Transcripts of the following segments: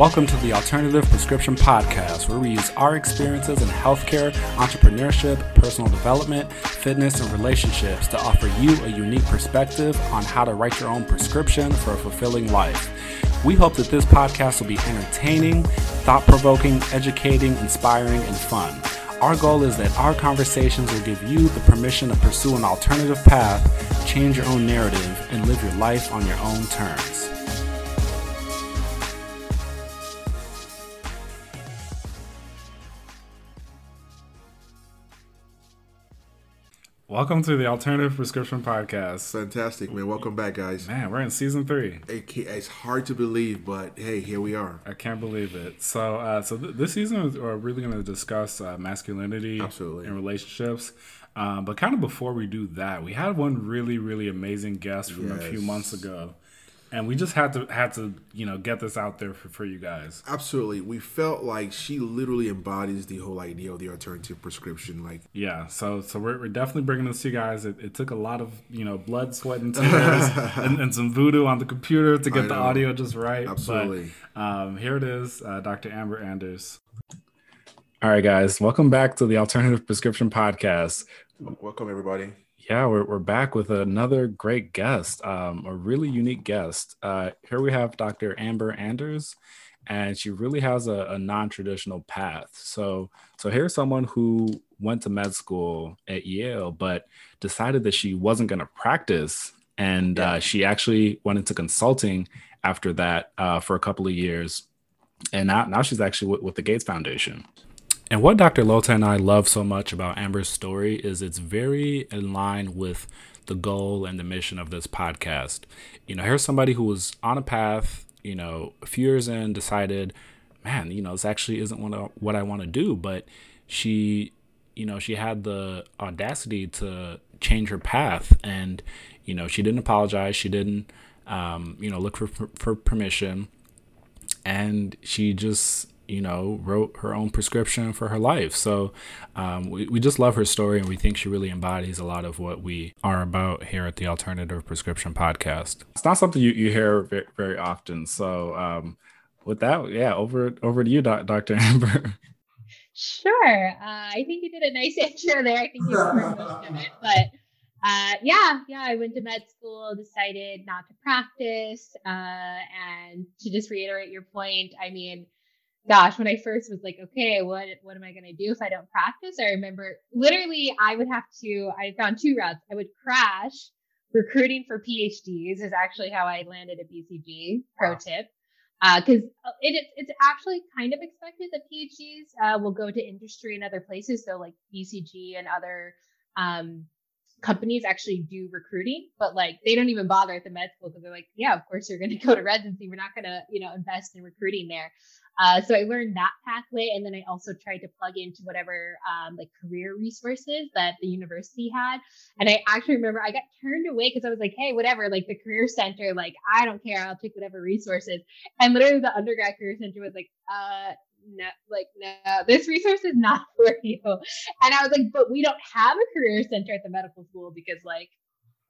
Welcome to the Alternative Prescription Podcast, where we use our experiences in healthcare, entrepreneurship, personal development, fitness, and relationships to offer you a unique perspective on how to write your own prescription for a fulfilling life. We hope that this podcast will be entertaining, thought provoking, educating, inspiring, and fun. Our goal is that our conversations will give you the permission to pursue an alternative path, change your own narrative, and live your life on your own terms. Welcome to the Alternative Prescription Podcast. Fantastic, man. Welcome back, guys. Man, we're in season three. It, it's hard to believe, but hey, here we are. I can't believe it. So, uh, so th- this season we're really going to discuss uh, masculinity, absolutely, and relationships. Um, but kind of before we do that, we had one really, really amazing guest from yes. a few months ago and we just had to had to you know get this out there for, for you guys. Absolutely. We felt like she literally embodies the whole idea of the alternative prescription like yeah so so we're, we're definitely bringing this to you guys. It, it took a lot of you know blood sweat and tears and, and, some voodoo on the computer to get the audio just right absolutely. but um, here it is uh, dr amber anders. All right guys welcome back to the alternative prescription podcast. Welcome everybody yeah, we're, we're back with another great guest, um, a really unique guest. Uh, here we have Dr. Amber Anders, and she really has a, a non-traditional path. So, so here's someone who went to med school at Yale, but decided that she wasn't going to practice, and yeah. uh, she actually went into consulting after that uh, for a couple of years, and now now she's actually with, with the Gates Foundation. And what Dr. Loteh and I love so much about Amber's story is it's very in line with the goal and the mission of this podcast. You know, here's somebody who was on a path, you know, a few years in, decided, man, you know, this actually isn't what I, what I want to do. But she, you know, she had the audacity to change her path. And, you know, she didn't apologize. She didn't, um, you know, look for, for permission. And she just you know, wrote her own prescription for her life. So um, we, we just love her story and we think she really embodies a lot of what we are about here at the Alternative Prescription Podcast. It's not something you, you hear very, very often. So um, with that, yeah, over over to you, Dr. Amber. Sure. Uh, I think you did a nice intro there. I think you covered most of it. But uh, yeah, yeah, I went to med school, decided not to practice. Uh, and to just reiterate your point, I mean, gosh, when I first was like, okay, what what am I gonna do if I don't practice? I remember literally I would have to. I found two routes. I would crash recruiting for PhDs is actually how I landed at BCG. Pro wow. tip. Because uh, it, it's actually kind of expected that PhDs uh, will go to industry and other places. So like BCG and other um, companies actually do recruiting, but like they don't even bother at the med school because they're like, yeah, of course you're going to go to residency. We're not going to, you know, invest in recruiting there. Uh, so I learned that pathway, and then I also tried to plug into whatever um, like career resources that the university had. And I actually remember I got turned away because I was like, "Hey, whatever, like the career center, like I don't care, I'll take whatever resources." And literally, the undergrad career center was like, "Uh, no, like no, this resource is not for you." And I was like, "But we don't have a career center at the medical school because like."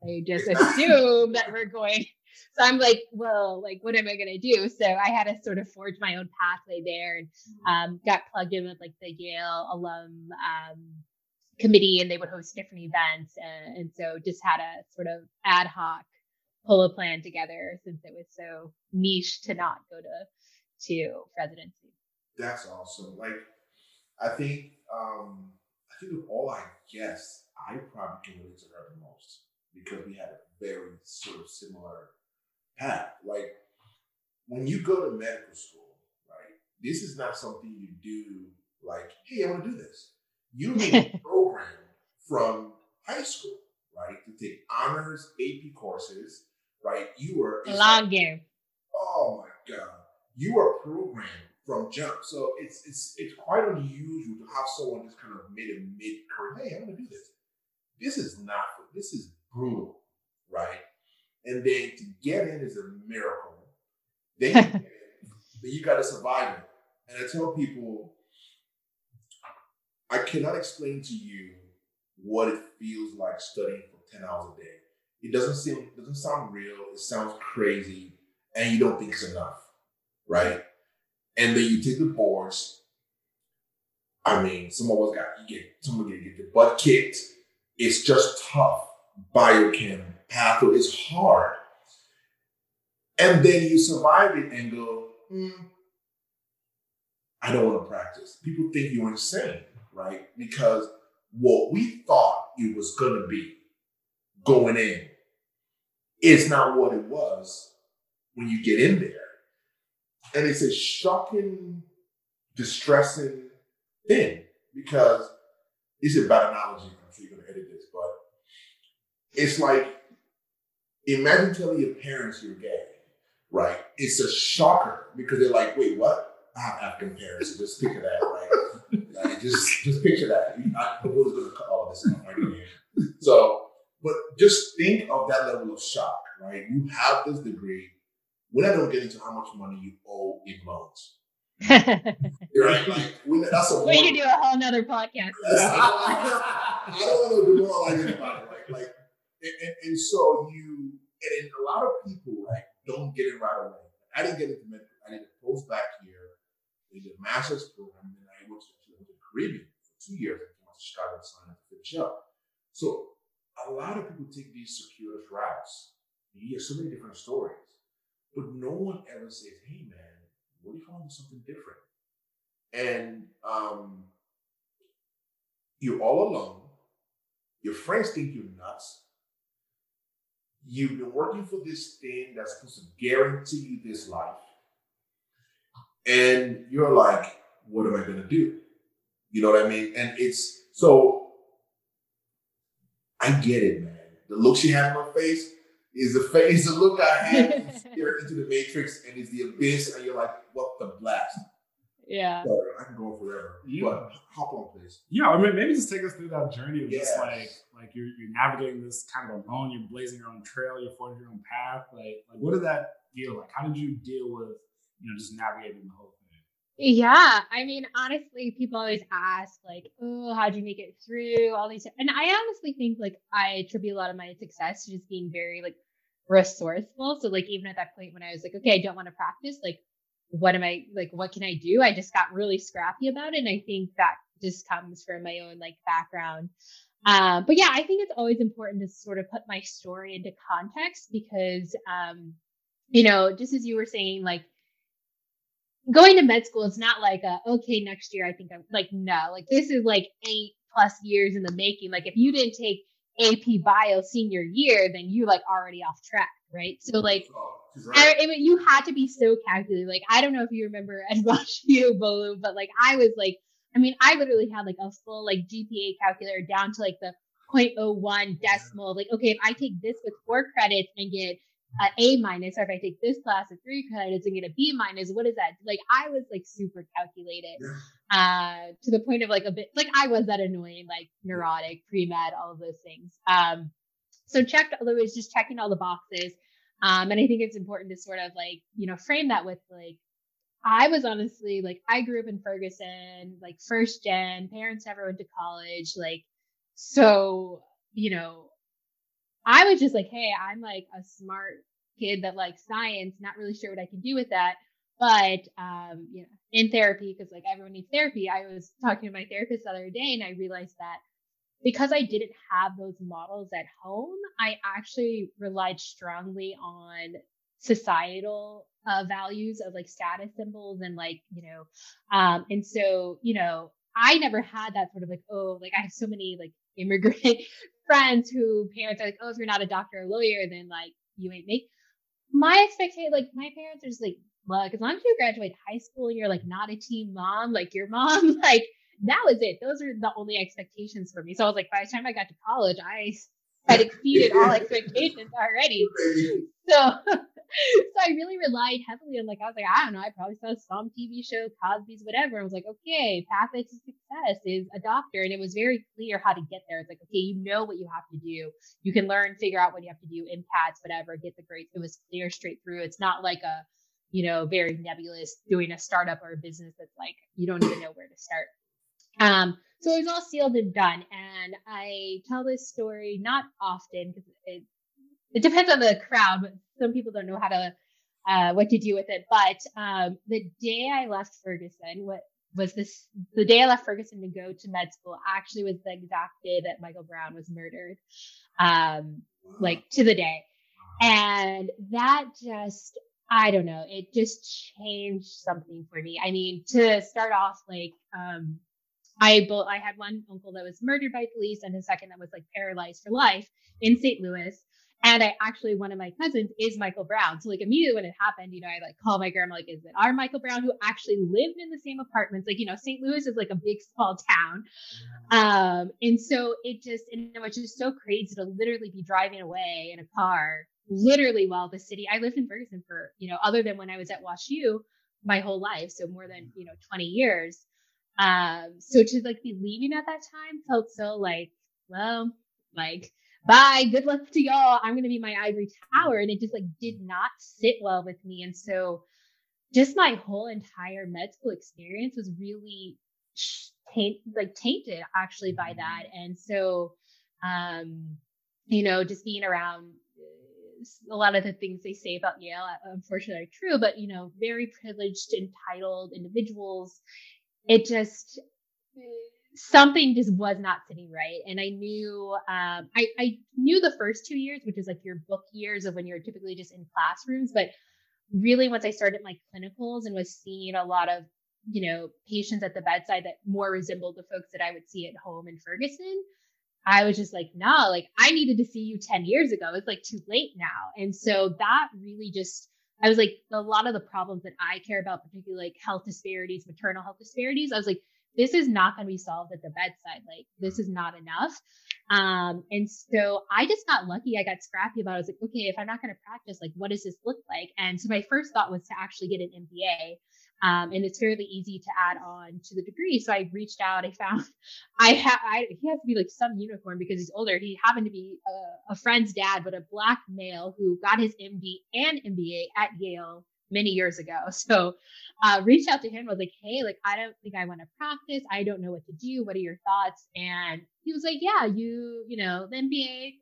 They just assume that we're going so I'm like, well, like, what am I going to do? So I had to sort of forge my own pathway there and um, got plugged in with like the Yale alum um, committee and they would host different events. And, and so just had a sort of ad hoc pull a plan together since it was so niche to not go to, to residency. That's awesome. Like, I think, um, I think of all I guess, I probably can relate to her the most because we had a very sort of similar path. Like when you go to medical school, right? This is not something you do like, hey, I want to do this. You need a program from high school, right? To take honors AP courses, right? You were a long like, game. Oh my God. You are programmed from jump. So it's it's it's quite unusual to have someone just kind of made a mid career, hey, I'm gonna do this. This is not this is brutal, right? And then to get in is a miracle. Then you, then you got to survive it. And I tell people, I cannot explain to you what it feels like studying for 10 hours a day. It doesn't seem, doesn't sound real. It sounds crazy. And you don't think it's enough, right? and then you take the boards. I mean, some of us got you get some of you get the butt kicked. It's just tough. Biochem, patho is hard. And then you survive it and go, hmm, I don't want to practice. People think you're insane, right? Because what we thought it was going to be going in is not what it was when you get in there. And it's a shocking, distressing thing because it's a bad analogy. I'm sure you're going to edit this, but it's like imagine telling your parents you're gay, right? It's a shocker because they're like, wait, what? I have African parents, just picture that, right? like, just just picture that. I, the going to cut all of this out right here. So, but just think of that level of shock, right? You have this degree. We're not going to get into how much money you owe in loans. right? Like, we, that's a we can do a whole nother podcast. I don't want to demoralize anybody, right? Like, and, and, and, so you, and, a lot of people, right, don't get it right away. I didn't get into medical. I did a post back here, I did a master's program, and I went to, to the Caribbean for two years. I came out to Chicago and signed up to finish up. So a lot of people take these circuitous routes. You hear so many different stories, but no one ever says, "Hey, man, what if I want something different?" And um, you're all alone. Your friends think you're nuts. You've been working for this thing that's supposed to guarantee you this life. And you're like, what am I going to do? You know what I mean? And it's so I get it, man. The look she had on her face is the face, the look I had into the matrix and it's the abyss, and you're like, what the blast? Yeah. So I can go on forever. Yeah. But hop on, please. Yeah, I mean, maybe just take us through that journey of yes. just like like you're you're navigating this kind of alone, you're blazing your own trail, you're forging your own path. Like like what did that feel like? How did you deal with, you know, just navigating the whole thing? Yeah, I mean, honestly, people always ask, like, oh, how'd you make it through all these? And I honestly think, like, I attribute a lot of my success to just being very, like, resourceful. So, like, even at that point when I was like, okay, I don't want to practice, like, what am I like? What can I do? I just got really scrappy about it. And I think that just comes from my own like background. Um, but yeah, I think it's always important to sort of put my story into context because, um, you know, just as you were saying, like going to med school, it's not like, a, okay, next year I think I'm like, no, like this is like eight plus years in the making. Like if you didn't take AP bio senior year, then you like already off track, right? So like Right. I, I mean, you had to be so calculated. Like, I don't know if you remember you, Bolu, but like, I was like, I mean, I literally had like a full like GPA calculator down to like the 0.01 decimal. Like, okay, if I take this with four credits and get an A minus, or if I take this class with three credits and get a B minus, what is that? Like, I was like super calculated, uh, to the point of like a bit like I was that annoying, like neurotic, pre med, all of those things. Um, so checked, was just checking all the boxes. Um, and I think it's important to sort of like, you know, frame that with like, I was honestly like, I grew up in Ferguson, like first gen, parents never went to college. Like, so, you know, I was just like, hey, I'm like a smart kid that likes science, not really sure what I can do with that. But, um, you know, in therapy, because like everyone needs therapy, I was talking to my therapist the other day and I realized that because I didn't have those models at home, I actually relied strongly on societal uh, values of like status symbols and like, you know, um, and so, you know, I never had that sort of like, oh, like I have so many like immigrant friends who parents are like, oh, if you're not a doctor or lawyer, then like you ain't make. My expectation, like my parents are just like, look, as long as you graduate high school and you're like not a teen mom, like your mom, like that was it. Those are the only expectations for me. So I was like, by the time I got to college, I had exceeded all expectations already. So, so I really relied heavily on like I was like, I don't know, I probably saw some TV show, Cosby's, whatever. I was like, okay, path to success is a doctor, and it was very clear how to get there. It's like, okay, you know what you have to do. You can learn, figure out what you have to do, MCATs, whatever, get the grades. It was clear straight through. It's not like a you know, very nebulous doing a startup or a business that's like you don't even know where to start. Um, so it was all sealed and done. And I tell this story not often because it, it depends on the crowd, but some people don't know how to uh, what to do with it. But um, the day I left Ferguson, what was this? The day I left Ferguson to go to med school actually was the exact day that Michael Brown was murdered, um, like to the day, and that just I don't know. It just changed something for me. I mean, to start off, like, um, I both I had one uncle that was murdered by police and a second that was like paralyzed for life in St. Louis. And I actually one of my cousins is Michael Brown. So like immediately when it happened, you know, I like call my grandma like, is it our Michael Brown who actually lived in the same apartments? Like, you know, St. Louis is like a big small town. Um, and so it just and it was just so crazy to literally be driving away in a car, literally while the city I lived in Ferguson for, you know, other than when I was at WashU my whole life. So more than, you know, 20 years. Um, so to like be leaving at that time felt so like, well, like, bye, good luck to y'all. I'm gonna be my ivory tower. And it just like did not sit well with me. And so just my whole entire med school experience was really taint, like tainted actually by that. And so um, you know, just being around a lot of the things they say about Yale, uh, unfortunately, are true, but you know, very privileged, entitled individuals it just something just was not sitting right. And I knew um, I, I knew the first two years, which is like your book years of when you're typically just in classrooms, but really once I started my clinicals and was seeing a lot of you know patients at the bedside that more resembled the folks that I would see at home in Ferguson. I was just like, no, like I needed to see you 10 years ago. It's like too late now. And so that really just I was like, a lot of the problems that I care about, particularly like health disparities, maternal health disparities, I was like, this is not going to be solved at the bedside. Like, this is not enough. Um, and so I just got lucky. I got scrappy about it. I was like, okay, if I'm not going to practice, like, what does this look like? And so my first thought was to actually get an MBA. Um, and it's fairly easy to add on to the degree. So I reached out. I found I have he has to be like some unicorn because he's older. He happened to be a, a, friend's dad, but a black male who got his MD and MBA at Yale many years ago. So uh, reached out to him. Was like, hey, like I don't think I want to practice. I don't know what to do. What are your thoughts? And he was like, yeah, you you know the MBA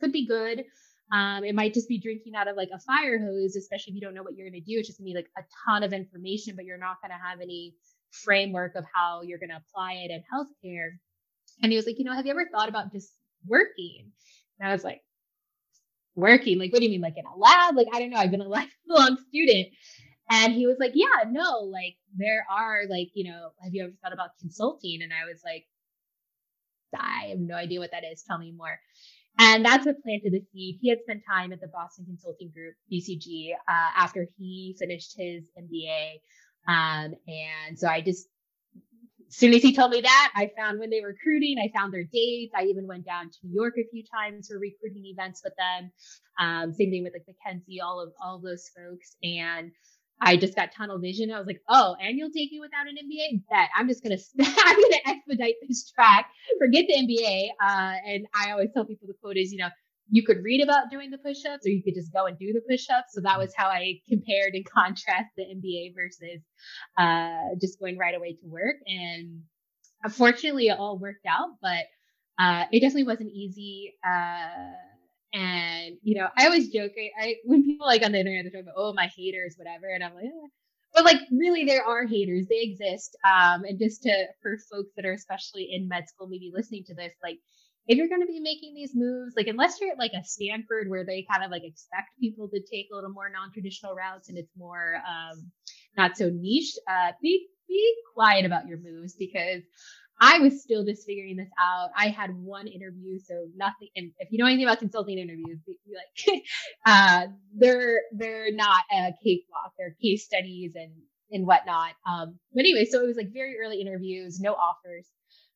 could be good. Um, it might just be drinking out of like a fire hose, especially if you don't know what you're going to do. It's just going to be like a ton of information, but you're not going to have any framework of how you're going to apply it in healthcare. And he was like, you know, have you ever thought about just working? And I was like, working? Like, what do you mean? Like in a lab? Like, I don't know. I've been a lifelong student. And he was like, yeah, no, like there are like, you know, have you ever thought about consulting? And I was like, I have no idea what that is. Tell me more. And that's what planted the seed. He had spent time at the Boston Consulting Group, BCG, uh, after he finished his MBA. Um, and so I just, as soon as he told me that, I found when they were recruiting, I found their dates. I even went down to New York a few times for recruiting events with them. Um, same thing with like McKinsey, all of all of those folks. And I just got tunnel vision. I was like, oh, and you'll take me without an MBA? Bet I'm just gonna I'm gonna expedite this track. Forget the MBA. Uh, and I always tell people the quote is, you know, you could read about doing the push-ups or you could just go and do the push-ups. So that was how I compared and contrast the MBA versus uh, just going right away to work. And unfortunately, it all worked out, but uh, it definitely wasn't easy. Uh, and you know, I always joke. I, when people like on the internet they're talking about, oh, my haters, whatever, and I'm like, eh. but like really, there are haters. They exist. Um, and just to for folks that are especially in med school, maybe listening to this, like if you're going to be making these moves, like unless you're at like a Stanford where they kind of like expect people to take a little more non-traditional routes and it's more um, not so niche, uh, be be quiet about your moves because I was still just figuring this out. I had one interview, so nothing. And if you know anything about consulting interviews, like uh, they're they're not a cakewalk. They're case studies and and whatnot. Um, but anyway, so it was like very early interviews, no offers.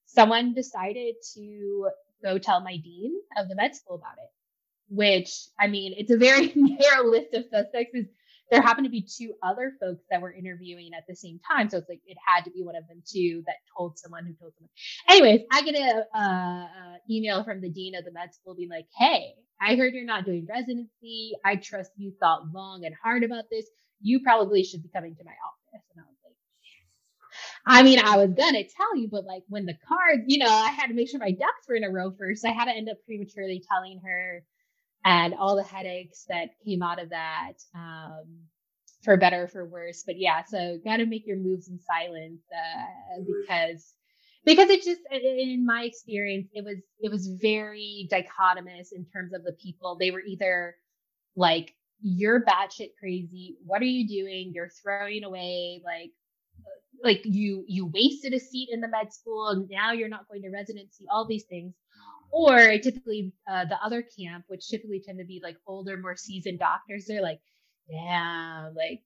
Someone decided to go tell my dean of the med school about it. Which I mean, it's a very narrow list of suspects there happened to be two other folks that were interviewing at the same time. So it's like it had to be one of them too that told someone who told someone. Anyways, I get a, email from the dean of the med school being like, "Hey, I heard you're not doing residency. I trust you thought long and hard about this. You probably should be coming to my office." And I was like, I mean, I was gonna tell you, but like when the cards, you know, I had to make sure my ducks were in a row first. I had to end up prematurely telling her and all the headaches that came out of that. Um, for better or for worse. But yeah, so got to make your moves in silence uh, because because it just in my experience it was it was very dichotomous in terms of the people. They were either like you're batshit crazy. What are you doing? You're throwing away like like you you wasted a seat in the med school and now you're not going to residency all these things or typically uh, the other camp which typically tend to be like older more seasoned doctors they're like damn like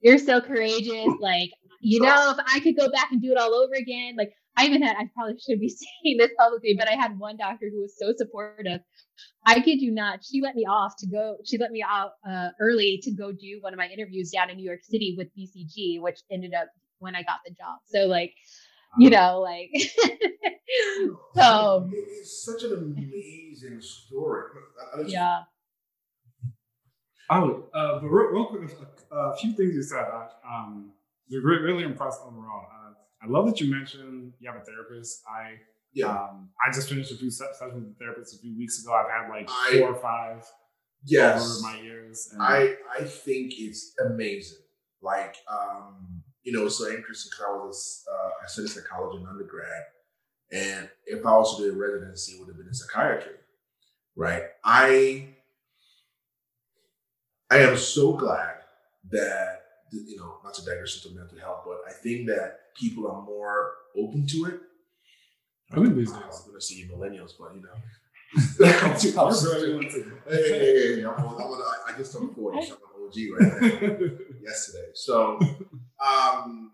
you're so courageous like you know if i could go back and do it all over again like I even had, I probably should be saying this publicly, but I had one doctor who was so supportive. I kid you not. She let me off to go, she let me out uh, early to go do one of my interviews down in New York City with BCG, which ended up when I got the job. So, like, you know, like, so. It's such an amazing story. Yeah. Oh, uh, but real, real quick, a, a, few things you said. I, Um, you're really impressed overall. Uh, I love that you mentioned you have a therapist. I yeah. Um, I just finished a few sessions with a therapist a few weeks ago. I've had like I, four or five yes, over my years. And I I think it's amazing. Like um, you know, it's so interesting because I was uh, I studied psychology in undergrad, and if I also did a residency, it would have been in psychiatry, right? I I am so glad that you know, not to digress into mental health, but I think that people are more open to it. I think these days. I'm going to see millennials, but you know. I just turned 40, so OG right now. yesterday. So um,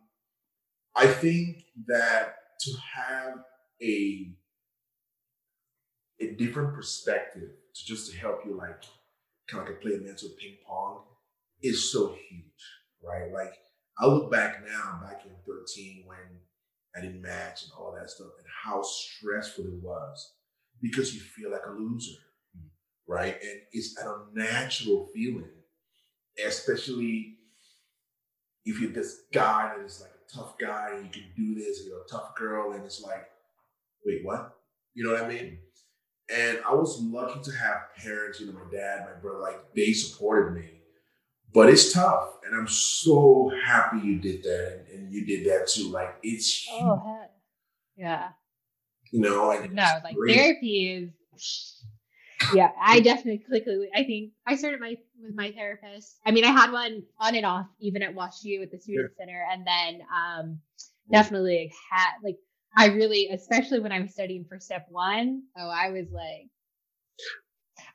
I think that to have a a different perspective to just to help you like kind of like play a mental ping pong is so huge, right? Like I look back now, back in 13 when I didn't match and all that stuff, and how stressful it was because you feel like a loser, right? And it's an unnatural feeling, especially if you're this guy that is like a tough guy and you can do this, you're a tough girl, and it's like, wait, what? You know what I mean? And I was lucky to have parents, you know, my dad, my brother, like they supported me but it's tough, and I'm so happy you did that, and, and you did that too. Like it's oh, huge. oh heck. yeah, you know, like no, like great. therapy is. Yeah, I definitely quickly. I think I started my with my therapist. I mean, I had one on and off, even at WashU with the student yeah. center, and then um, definitely had like I really, especially when I was studying for step one. Oh, I was like,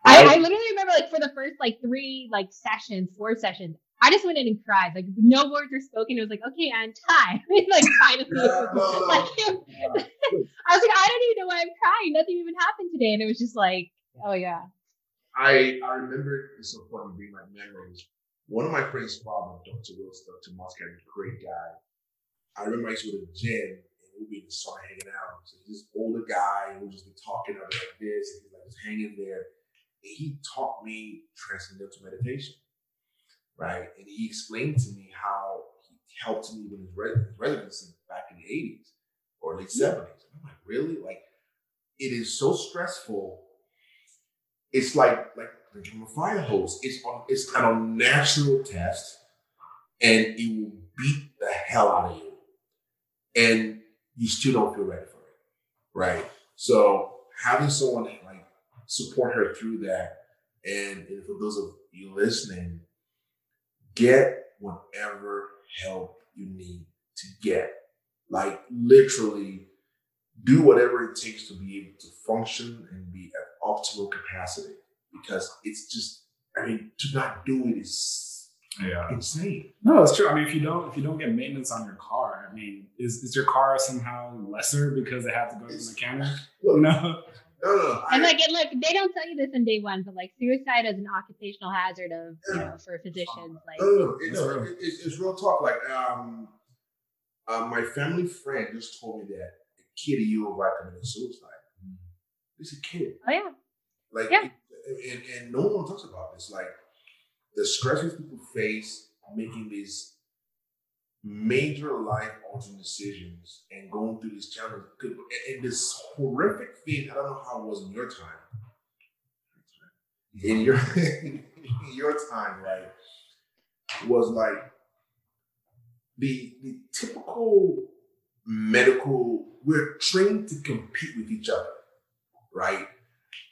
I, I, literally remember like for the first like three like sessions, four sessions, I just went in and cried. Like no words were spoken. It was like, okay, and time. like finally, yeah, no, no. like, I was like, I don't even know why I'm crying. Nothing even happened today, and it was just like, oh yeah. I I remember it's so funny being my memories. One of my friends' father, Dr. Will Dr. Muscat, a great guy. I remember I used to go to the gym and we'd be the sauna hanging out. So this older guy who would just be talking about like this, and he's like just hanging there he taught me transcendental meditation, right? And he explained to me how he helped me with his residency back in the 80s or late 70s. And I'm like, really? Like, it is so stressful. It's like like drinking a fire hose. It's on, it's an unnatural test, and it will beat the hell out of you, and you still don't feel ready for it, right? So having someone like support her through that. And, and for those of you listening, get whatever help you need to get. Like literally do whatever it takes to be able to function and be optimal capacity because it's just, I mean, to not do it is yeah. insane. No, it's true. I mean, if you don't if you don't get maintenance on your car, I mean, is, is your car somehow lesser because they have to go to the mechanic? Look, no. No, no. And like, look, they don't tell you this in day one, but like, suicide is an occupational hazard of you know for physicians. Like, no, no, no. It's, it, it's, it's real talk. Like, um, uh, my family friend just told me that a kid of you recommended suicide. It's a kid. Oh yeah. Like, yeah. It, and, and no one talks about this. Like, the stresses people face making these major life altering decisions and going through these challenges. And this horrific thing, I don't know how it was in your time. In your in your time, right? was like the the typical medical. We're trained to compete with each other, right?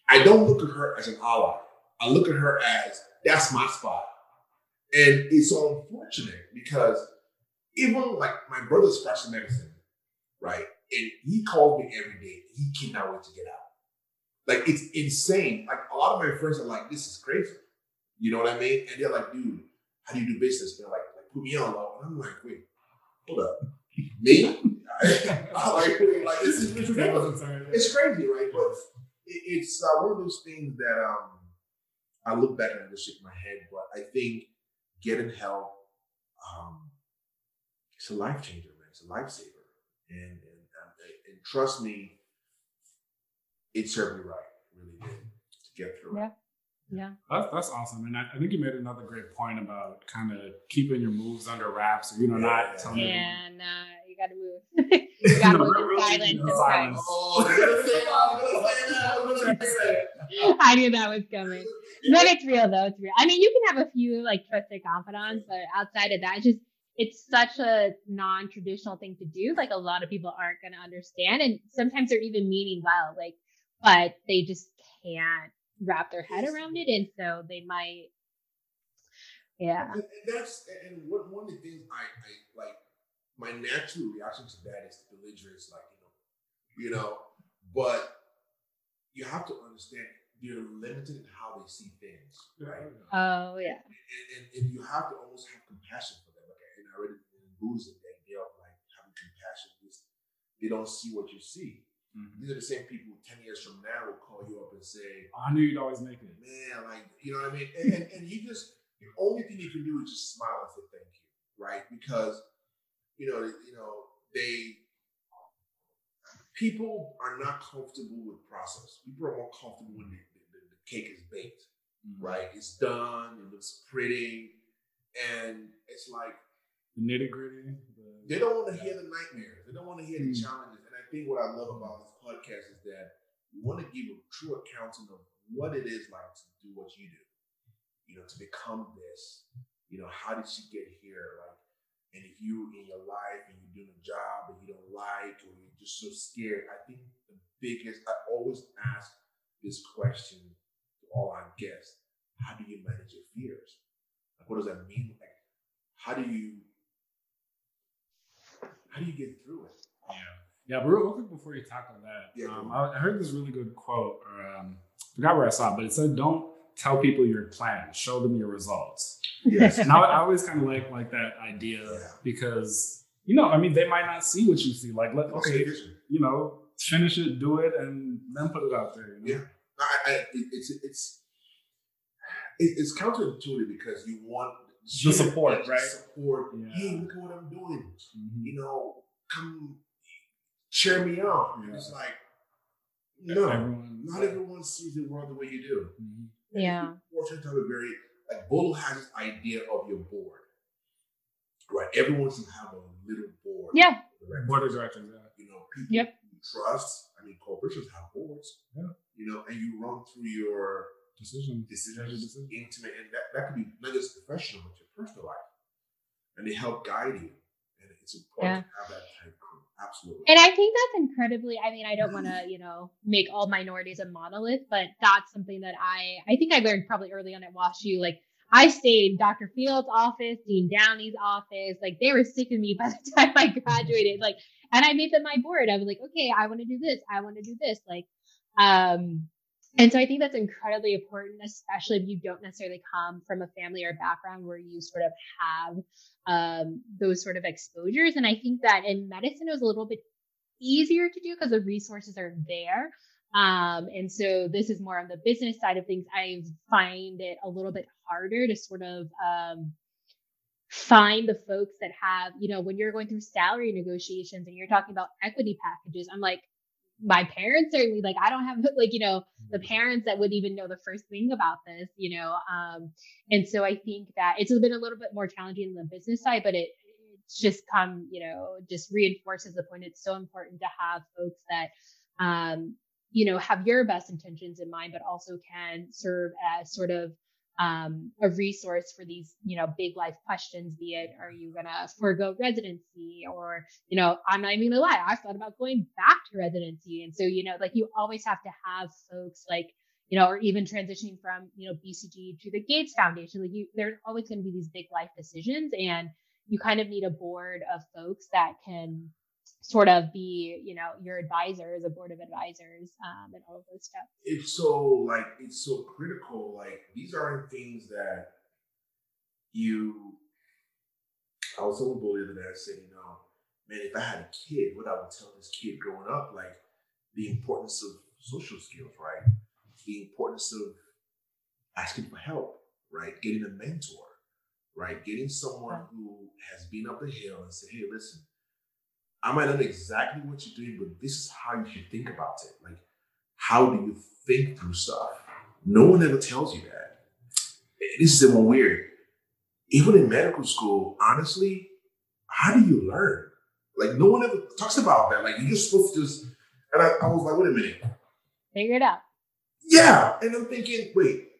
I don't look at her as an ally. I look at her as that's my spot. And it's so unfortunate because even like my brother's special medicine, right? And he calls me every day. He cannot wait to get out. Like it's insane. Like a lot of my friends are like, this is crazy. You know what I mean? And they're like, dude, how do you do business? They're like, like put me on. And I'm like, wait, hold up. Me? I, like, like this is ridiculous. It's crazy, right? But it, it's uh, one of those things that um I look back and I just shake my head. But I think getting help, um, it's a life changer, man. It's a lifesaver. And, and, um, and trust me, it served me right. It really did to get through yeah. it. Yeah. That's, that's awesome. And I, I, think you made another great point about kind of keeping your moves under wraps, or, you know, yeah. not telling Yeah, nah, you gotta move. you gotta No, move really, in no, silence. Oh, I knew that was coming. But it's real though. It's real. I mean, you can have a few like trusted confidants, but outside of that, it's just it's such a non-traditional thing to do. Like a lot of people aren't going to understand, and sometimes they're even meaning well, like, but they just can't wrap their head around it, and so they might. Yeah. And, and that's and what one of the things I, I like my natural reaction to that is belligerence, like you know, you know, but you have to understand they're limited in how they see things, right? Oh yeah. And, and, and you have to almost have compassion for them. Like and I read it in Buddhism, the idea of like having compassion is they don't see what you see. Mhm. These are the same people ten years from now will call you up and say, Oh, I knew you'd always make it. man, like you know what I mean? And, and, and you just the only thing you can do is just smile and say thank you, right? Because you know, you know, they people are not comfortable with process. People are more comfortable when the, the, the cake is baked, Mhm. right? It's done, it looks pretty, and it's like The nitty gritty. they don't want to hear the nightmares. They don't want to hear the Mm. challenges. And I think what I love about this podcast is that we want to give a true accounting of what it is like to do what you do. You know, to become this. You know, how did you get here? Like, and if you in your life and you're doing a job and you don't like or you're just so scared, I think the biggest I always ask this question to all our guests: How do you manage your fears? Like, what does that mean? Like, how do you how do you get through it? Yeah. Yeah, but real quick before you tackle that, Yeah, um, I, I heard this really good quote, or um, forgot where I saw it, but it said, "Don't tell people your plan; show them your results." Yes. And I, I always kind of like like that idea Yeah. because you know, I mean, they might not see what you see. Like, let Okay. you know, finish it, do it, and then put it out there. You know? Yeah. I, I, it, it's it's it's counterintuitive because you want The support, right? Support. Yeah. Hey, look at what I'm doing. Mhm. You know, come cheer me on. Yeah. It's like no, Everyone, not everyone sees the world the way you do. Mhm. And Yeah. if you're Fortunate to have a very like Bolu has this idea of your board, right? Everyone should have a little board. Yeah. Right? Board of directors. Yeah. you know, people Yep. you trust. I mean, corporations have boards. Yeah. You know, and you run through your Decision. decisions, Major decision. intimate, and that, that could be not just professional, but your personal life. And they help guide you. And it's important to have that type crew. Absolutely. And I think that's incredibly, I mean, I don't want to, you know, make all minorities a monolith, but that's something that I, I think I learned probably early on at WashU. Like I stayed Dr. Fields' office, Dean Downey's office. Like they were sick of me by the time I graduated. Like, and I made them my board. I was like, okay, I want to do this. I want to do this. Like, um, and so I think that's incredibly important, especially if you don't necessarily come from a family or background where you sort of have um, those sort of exposures. And I think that in medicine, it was a little bit easier to do because the resources are there. Um, and so this is more on the business side of things. I find it a little bit harder to sort of um, find the folks that have, you know, when you're going through salary negotiations and you're talking about equity packages, I'm like, my parents certainly like I don't have like you know the parents that would even know the first thing about this, you know. Um, and so I think that it's been a little bit more challenging in the business side, but it it's just come, you know, just reinforces the point. It's so important to have folks that um, you know, have your best intentions in mind, but also can serve as sort of um, a resource for these, you know, big life questions, be it, are you going to forego residency or, you know, I'm not even going to lie. I thought about going back to residency. And so, you know, like you always have to have folks like, you know, or even transitioning from, you know, BCG to the Gates Foundation, like you, there's always going to be these big life decisions and you kind of need a board of folks that can sort of be, you know, your advisors, a board of advisors, um, and all of those stuff. It's so like it's so critical. Like these aren't things that you. I was telling Bolu the other day. I said, you know, man, if I had a kid, what I would tell this kid growing up, like the importance of social skills, right? The importance of asking for help, right? Getting a mentor, right? Getting someone who has been up the hill and said, hey, listen I might not know exactly what you're doing, but this is how you should think about it. Like, how do you think through stuff? No one ever tells you that. This is even weird. Even in medical school, honestly, how do you learn? Like, no one ever talks about that. Like, you're just supposed to just. And I, I was like, wait a minute. Figure it out. Yeah. And I'm thinking, wait,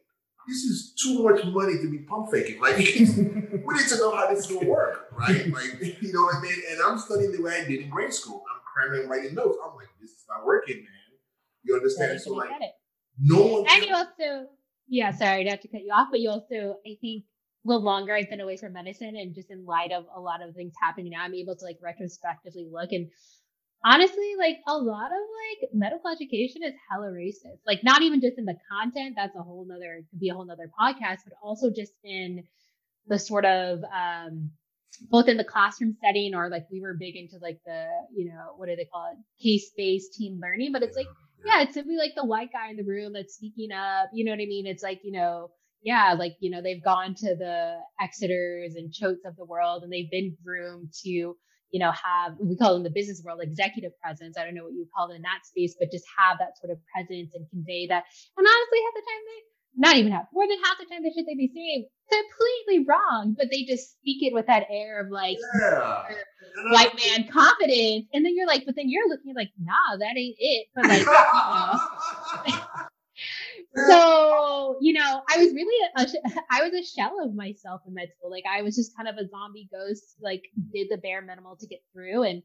this is too much money to be pump faking. Like, we need to know how this is gonna work, right? Like, you know what I mean? And I'm studying the way I did in grade school. I'm cramming, writing notes. I'm like, this is not working, man. You understand? So like, no one. And you also, yeah, sorry, not to cut you off, but you also, I think, the longer I've been away from medicine, and just in light of a lot of things happening now, I'm able to like retrospectively look and honestly, like a lot of like medical education is hella racist. Like not even just in the content, that's a whole nother could be a whole nother podcast, but also just in the sort of um both in the classroom setting or like we were big into like the, you know, what do they call it? Case-based team learning. But it's like, yeah, it's simply like the white guy in the room that's speaking up. You know what I mean? It's like, you know, yeah, like, you know, they've gone to the Exeters and Choates of the world and they've been groomed to you know, have we call them the business world executive presence. I don't know what you call it in that space, but just have that sort of presence and convey that. And honestly, half the time they not even half, more than half the time the shit they be saying completely wrong, but they just speak it with that air of like yeah. white man confidence. And then you're like, but then you're looking like, nah, that ain't it. But like, you know. so you know i was really a, I was a shell of myself in med school. Like i was just kind of a zombie ghost like did the bare minimal to get through. And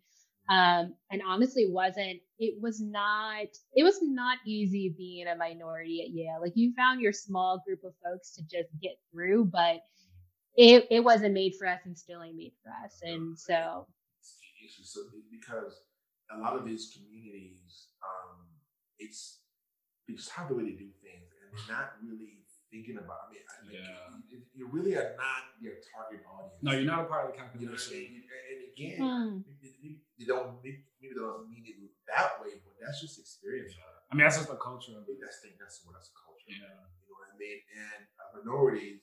um and honestly wasn't it was not it was not easy being a minority at yale. Like you found your small group of folks to just get through but it it wasn't made for us and still ain't made for us. And so because a lot of these communities um it's it's how the way they do things, and they're not really thinking about. I mean, like, yeah. you, you, really are not their target audience. No, you're not a part of the calculation. You know and, and, again, mm. they don't maybe they don't mean it that way, but that's just experience. I mean, that's just the culture of it. That's the that's what that's the culture. Yeah. You know what I mean? And a minority,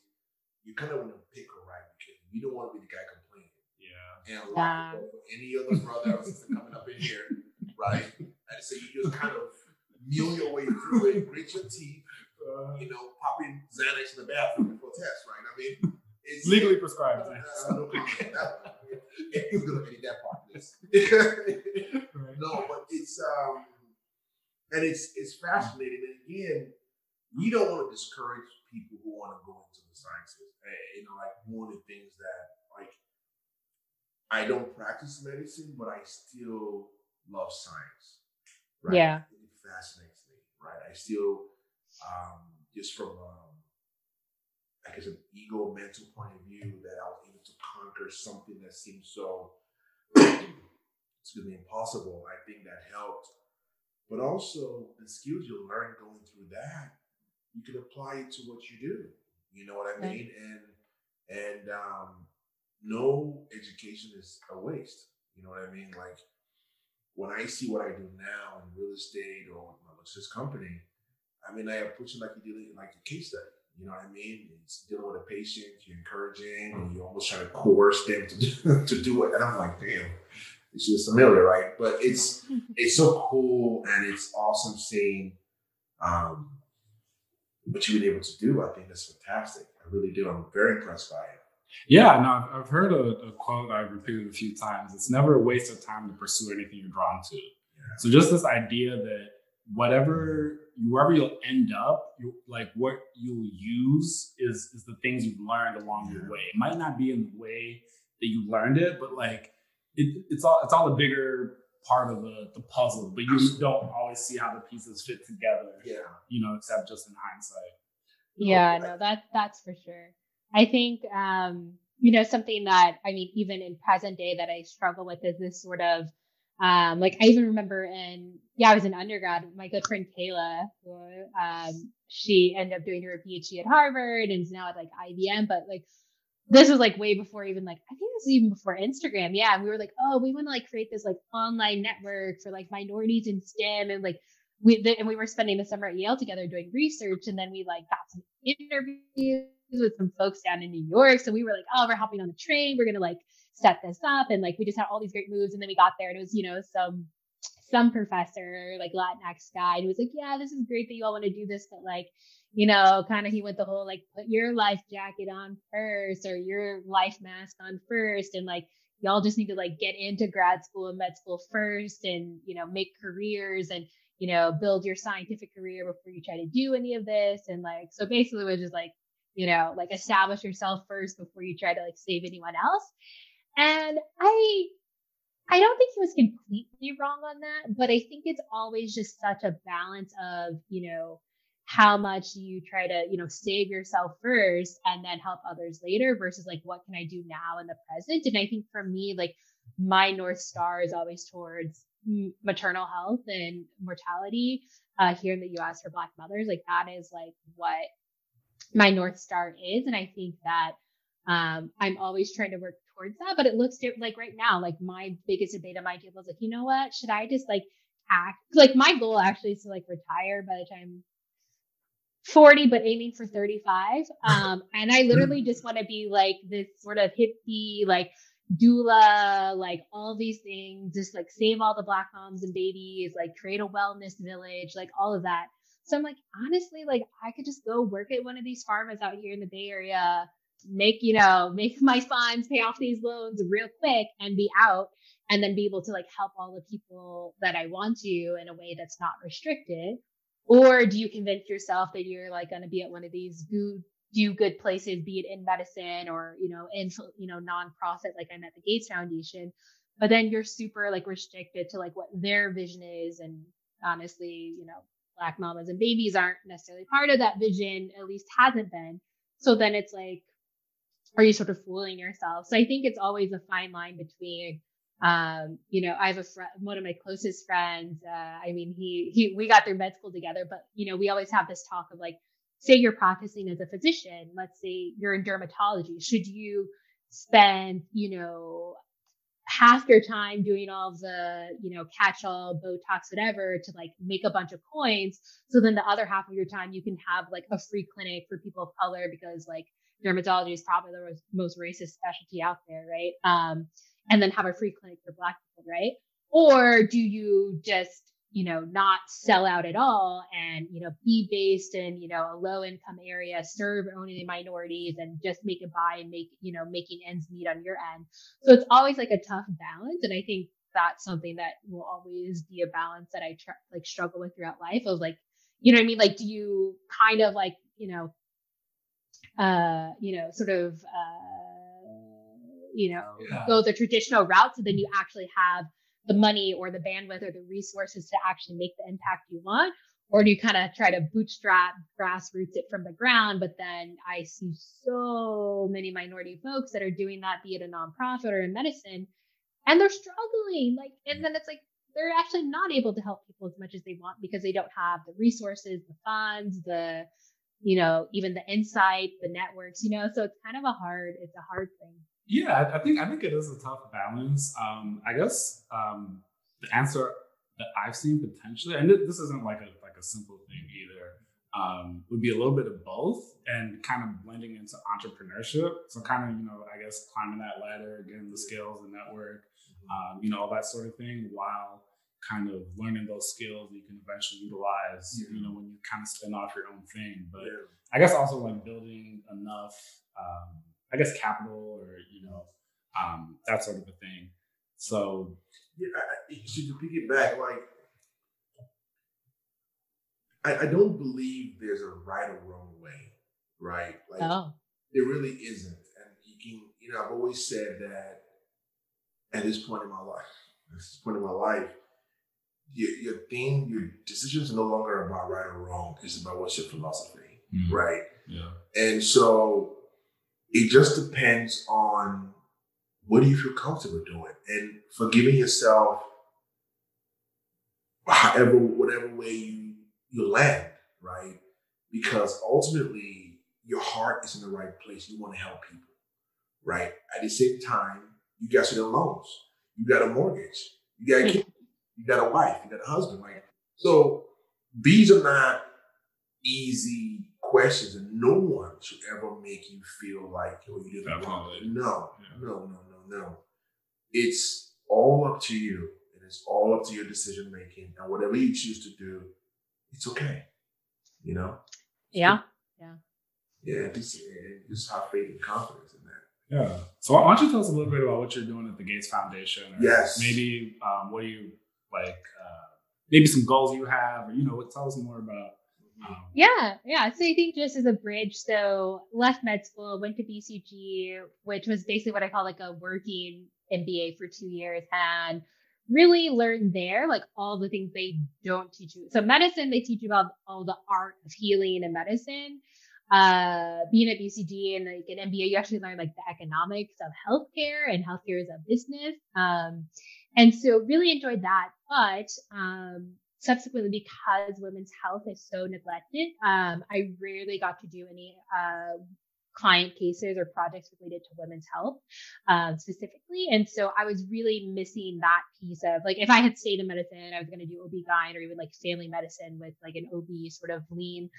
you kind of want to pick a right because you don't want to be the guy complaining. Yeah. And a lot of any other brother or sister coming up in here, right? And so you just kind of meal your way through it, grit your teeth, uh, you know, popping Xanax in the bathroom before test, right? I mean, it's legally prescribed. Uh, no, if you're gonna edit that part, no, but it's um, and it's it's fascinating. And again, we don't want to discourage people who want to go into the sciences. You know, like one of the things that like I don't practice medicine, but I still love science. Right? Yeah fascinates me, right? I still, um, just from, um, I guess, an ego mental point of view, that I was able to conquer something that seemed so, excuse me, impossible. I think that helped. But also, the skills you learn going through that, you can apply it to what you do. You know what I mean? And and um, no education is a waste. You know what I mean? Like when I see what I do now in real estate or my logistics company, I mean, I approach it like you're dealing like a case study. You know what I mean? It's dealing with a patient, you're encouraging, and you almost try to coerce them to do, to do it. And I'm like, damn, it's just familiar, right? But it's it's so cool and it's awesome seeing um, what you've been able to do. I think that's fantastic. I really do. I'm very impressed by it. Yeah, no, I've heard a, a, quote I've repeated a few times. It's never a waste of time to pursue anything you're drawn to. Yeah. So just this idea that whatever wherever you'll end up, you like what you'll use is is the things you've learned along yeah. your way. It might not be in the way that you learned it, but like it, it's all it's all a bigger part of the, the puzzle, but you don't always see how the pieces fit together. Yeah. You know, except just in hindsight. Yeah, no, that that's for sure. I think um, you know, something that I mean, even in present day that I struggle with is this sort of um, like I even remember in yeah, I was in undergrad, my good friend Kayla, um, she ended up doing her PhD at Harvard and is now at like IBM, but like this was like way before even like I think this was even before Instagram. Yeah, we were like, oh, we want to like create this like online network for like minorities in STEM, and like we the, and we were spending the summer at Yale together doing research, and then we like got some interviews with some folks down in New York. So we were like, oh, we're hopping on the train, we're gonna like set this up, and like we just had all these great moves, and then we got there, and it was you know some some professor like Latinx guy, and he was like, yeah, this is great that you all want to do this, but like you know, kind of he went the whole like put your life jacket on first or your life mask on first. And like y'all just need to like get into grad school and med school first and you know make careers and you know build your scientific career before you try to do any of this. And like so basically we're just like you know like establish yourself first before you try to like save anyone else. And i I don't think he was completely wrong on that, but I think it's always just such a balance of, you know, how much you try to you know save yourself first and then help others later versus like what can i do now in the present? And i think for me like my north star is always towards maternal health and mortality uh, here in the us for black mothers. Like that is like what my north star is and i think that um, i'm always trying to work towards that but it looks like right now like my biggest debate on my table is like you know what? Should i just like act like my goal actually is to like retire by the time 40 but aiming for 35 um and i literally just want to be like this sort of hippie like doula like all these things just like save all the black moms and babies like create a wellness village like all of that so i'm like honestly like i could just go work at one of these pharmas out here in the bay area make you know make my funds pay off these loans real quick and be out and then be able to like help all the people that i want to in a way that's not restricted. Or do you convince yourself that you're like going to be at one of these good do good places be it in medicine or you know in you know nonprofit like i'm at the gates foundation but then you're super like restricted to like what their vision is and honestly you know black mamas and babies aren't necessarily part of that vision at least hasn't been so then it's like are you sort of fooling yourself so i think it's always a fine line between um, you know, I have a friend, one of my closest friends. Uh, I mean, he he we got through med school together, but you know, we always have this talk of like, say you're practicing as a physician. Let's say you're in dermatology. Should you spend, you know, half your time doing all the, you know, catch all, Botox, whatever, to like make a bunch of coins. So then the other half of your time you can have like a free clinic for people of color because like dermatology is probably the most racist specialty out there, right? Um, and then have a free clinic for black people, right? Or do you just, you know, not sell out at all and, you know, be based in, you know, a low income area, serve only the minorities and just make it by and make, you know, making ends meet on your end. So it's always like a tough balance. And I think that's something that will always be a balance that I tr- like struggle with throughout life of like, you know what I mean? Like, do you kind of like, you know, uh, you know, sort of, uh, you know, yeah. go the traditional route. So then you actually have the money or the bandwidth or the resources to actually make the impact you want? Or do you kind of try to bootstrap, grassroots it from the ground? But then I see so many minority folks that are doing that, be it a nonprofit or in medicine, and they're struggling. Like, and then it's like they're actually not able to help people as much as they want because they don't have the resources, the funds, the you know, even the insight, the networks, you know. So it's kind of a hard, it's a hard thing. Yeah, I think I think it is a tough balance. Um, I guess um, the answer that I've seen potentially, and this isn't like a like a simple thing either, um, would be a little bit of both and kind of blending into entrepreneurship. So kind of you know I guess climbing that ladder, getting the skills, the network, um, you know all that sort of thing, while kind of learning those skills that you can eventually utilize. Yeah. You know when you kind of spin off your own thing, but yeah. I guess also like building enough. Um, I guess capital or you know um, that sort of a thing. So yeah, I, so to pick it back, like I, I don't believe there's a right or wrong way, right? Like oh. there really isn't. And you can, you know, I've always said that at this point in my life, at this point in my life, your, your thing, your decisions are no longer about right or wrong. It's about what's your philosophy, mm-hmm. right? Yeah. And so it just depends on what do you feel comfortable doing and forgiving yourself however, whatever way you, you land, right? Because ultimately your heart is in the right place. You want to help people, right? At the same time, you got student loans, you got a mortgage, you got kids, you got a wife, you got a husband, right? So these are not easy questions, and no one should ever make you feel like oh you did not wrong. No, yeah. no, no, no, no. It's all up to you, and it's all up to your decision making, and whatever you choose to do, it's okay. You know. Yeah. Yeah. Yeah. Just, just have faith and confidence in that. Yeah. So why don't you tell us a little bit about what you're doing at the Gates Foundation? yes. Maybe um, what do you like? Uh, maybe some goals you have, or you know, tell us more about. Um, yeah, yeah. So I think just as a bridge, so left med school, went to BCG, which was basically what I call like a working MBA for two years, and really learned there like all the things they don't teach you. So medicine, they teach you about all the art of healing and medicine uh, being at BCG and like an MBA, you actually learn like the economics of healthcare and healthcare as a business. Um, and so really enjoyed that. But um, subsequently, because women's health is so neglected, um, I rarely got to do any uh, client cases or projects related to women's health uh, specifically. And so I was really missing that piece of like, if I had stayed in medicine, I was going to do OB-GYN or even like family medicine with like an OB sort of lean.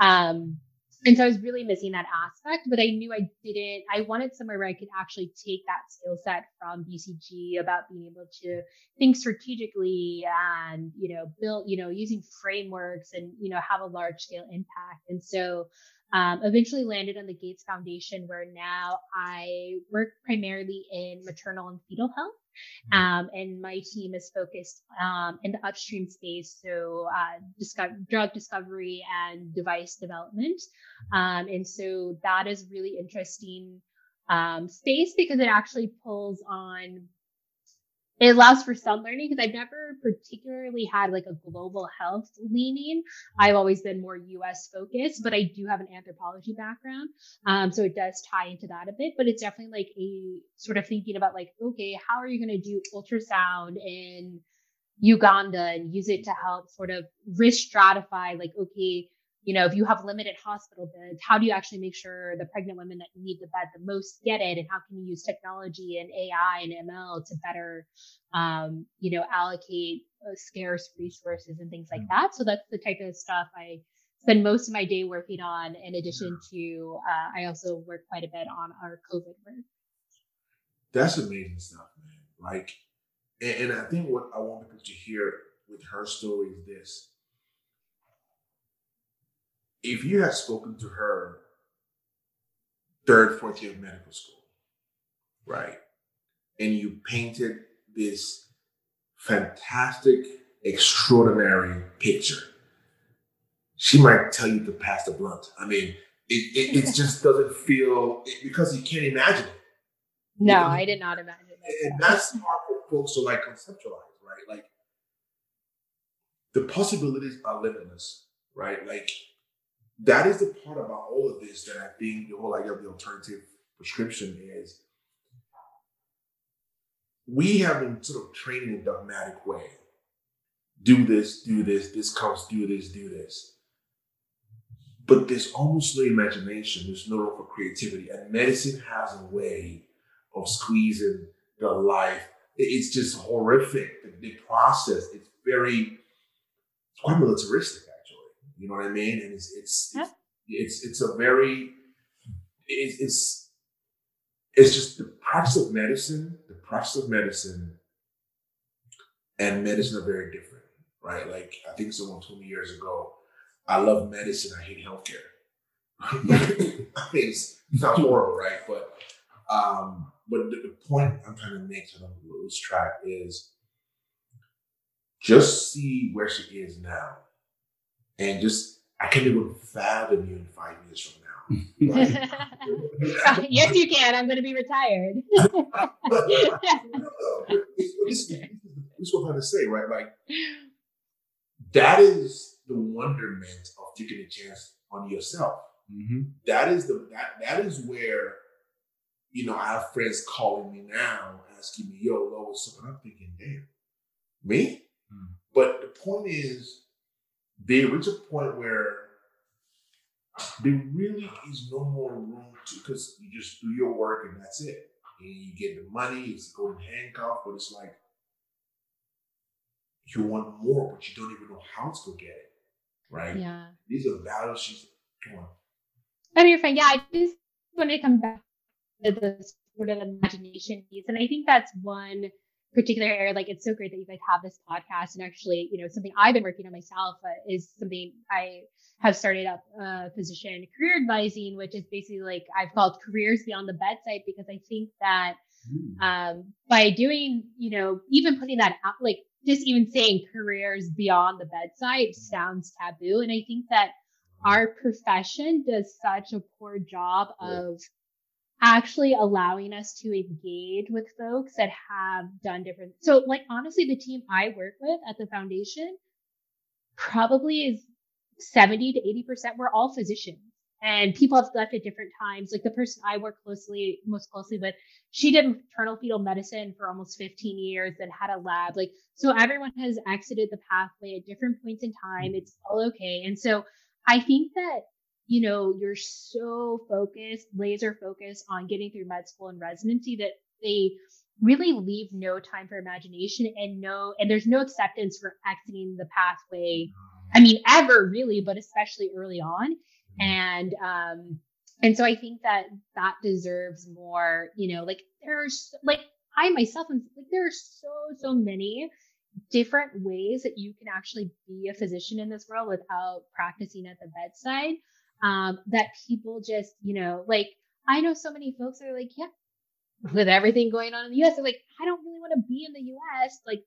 Um, and so I was really missing that aspect, but I knew I didn't, I wanted somewhere where I could actually take that skill set from BCG about being able to think strategically and, you know, build, you know, using frameworks and, you know, have a large scale impact. And so um, eventually landed on the Gates Foundation, where now I work primarily in maternal and fetal health. Mm-hmm. Um, and my team is focused um, in the upstream space, so uh, discover, drug discovery and device development. Mm-hmm. Um, and so that is really interesting um, space because it actually pulls on it allows for some learning because I've never particularly had like a global health leaning. I've always been more US focused, but I do have an anthropology background. Um, so it does tie into that a bit, but it's definitely like a sort of thinking about like, okay, how are you going to do ultrasound in Uganda and use it to help sort of risk stratify like, okay, you know, if you have limited hospital beds, how do you actually make sure the pregnant women that need the bed the most get it? And how can you use technology and AI and ML to better, um, you know, allocate uh, scarce resources and things like mm. that? So that's the type of stuff I spend most of my day working on. In addition to, uh, I also work quite a bit on our COVID work. That's amazing stuff, man. Like, and, and I think what I want people to hear with her story is this if you had spoken to her third, fourth year of medical school, right, and you painted this fantastic, extraordinary picture, she might tell you to pass the blunt. I mean, it, it, it just doesn't feel it, because you can't imagine it. No, you know? I did not imagine it. And that's hard for folks to like conceptualize, right? Like the possibilities are limitless, right? Like that is the part about all of this that I think the whole idea of the alternative prescription is we have been sort of trained in a dogmatic way. Do this, do this, this comes, do this, do this. But there's almost no imagination, there's no room for creativity. And medicine has a way of squeezing the life. It's just horrific. The, process, it's very, it's quite militaristic you know what I mean? And it's it's yeah. it's, it's a very it's, it's it's just the practice of medicine. The practice of medicine and medicine are very different, right? Like I think someone told me years ago, I love medicine, I hate healthcare. I mean, it's, not horrible, right? But um, but the, the point I'm trying to make so I don't lose track is just see where she is now and just I can't even fathom you in five years from now. yes, you can. I'm going to be retired. this, this is what I'm trying to say, right? Like that is the wonderment of taking a chance on yourself. Mm-hmm. That is the that that is where you know I have friends calling me now asking me, "Yo, Lo, what's up?" And I'm thinking, "Damn, me." Mm. But the point is, they reach a point where uh, there really is no more room to because you just do your work and that's it. And you get the money, it's golden handcuff, but it's like you want more, but you don't even know how to go get it. Right? Yeah. These are battles she's come on. And you're fine. Yeah, I just want to come back to the sort of imagination piece. And I think that's one particular area. Like it's so great that you guys have this podcast and actually, you know, something I've been working on myself uh, is something I have started up a position career advising, which is basically like I've called careers beyond the bedside because I think that hmm. um, by doing, you know, even putting that out, like just even saying careers beyond the bedside sounds taboo. And I think that our profession does such a poor job of actually allowing us to engage with folks that have done different. So like honestly, the team I work with at the foundation probably is 70 to 80%. We're all physicians and people have left at different times. Like the person I work closely, most closely with, she did maternal fetal medicine for almost 15 years and had a lab. Like, so everyone has exited the pathway at different points in time. Mm. It's all okay. And so I think that you know, you're so focused, laser focused on getting through med school and residency that they really leave no time for imagination and no, and there's no acceptance for exiting the pathway. I mean, ever really, but especially early on. Mm-hmm. And, um, and so I think that that deserves more, you know, like there's like I myself am like there are so, so many different ways that you can actually be a physician in this world without practicing at the bedside um, that people just, you know, like I know so many folks are like, yeah, with everything going on in the US, they're like, I don't really want to be in the US. Like,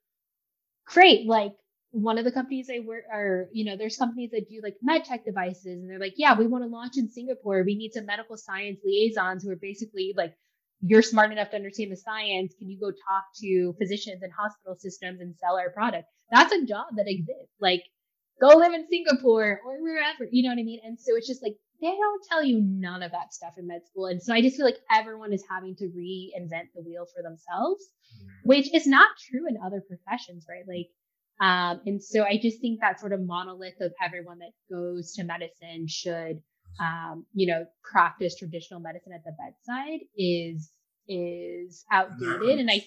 great. Like, one of the companies I work are, you know, there's companies that do like med tech devices, and they're like, yeah, we want to launch in Singapore. We need some medical science liaisons who are basically like, you're smart enough to understand the science. Can you go talk to physicians and hospital systems and sell our product? That's a job that exists. Like, go live in Singapore or wherever, you know what I mean? And so it's just like, they don't tell you none of that stuff in med school. And so I just feel like everyone is having to reinvent the wheel for themselves, which is not true in other professions, right? Like, um, and so I just think that sort of monolith of everyone that goes to medicine should, um, you know, practice traditional medicine at the bedside is, is outdated. And I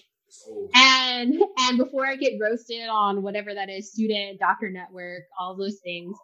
and and before I get roasted on whatever that is, student, doctor network, all those things,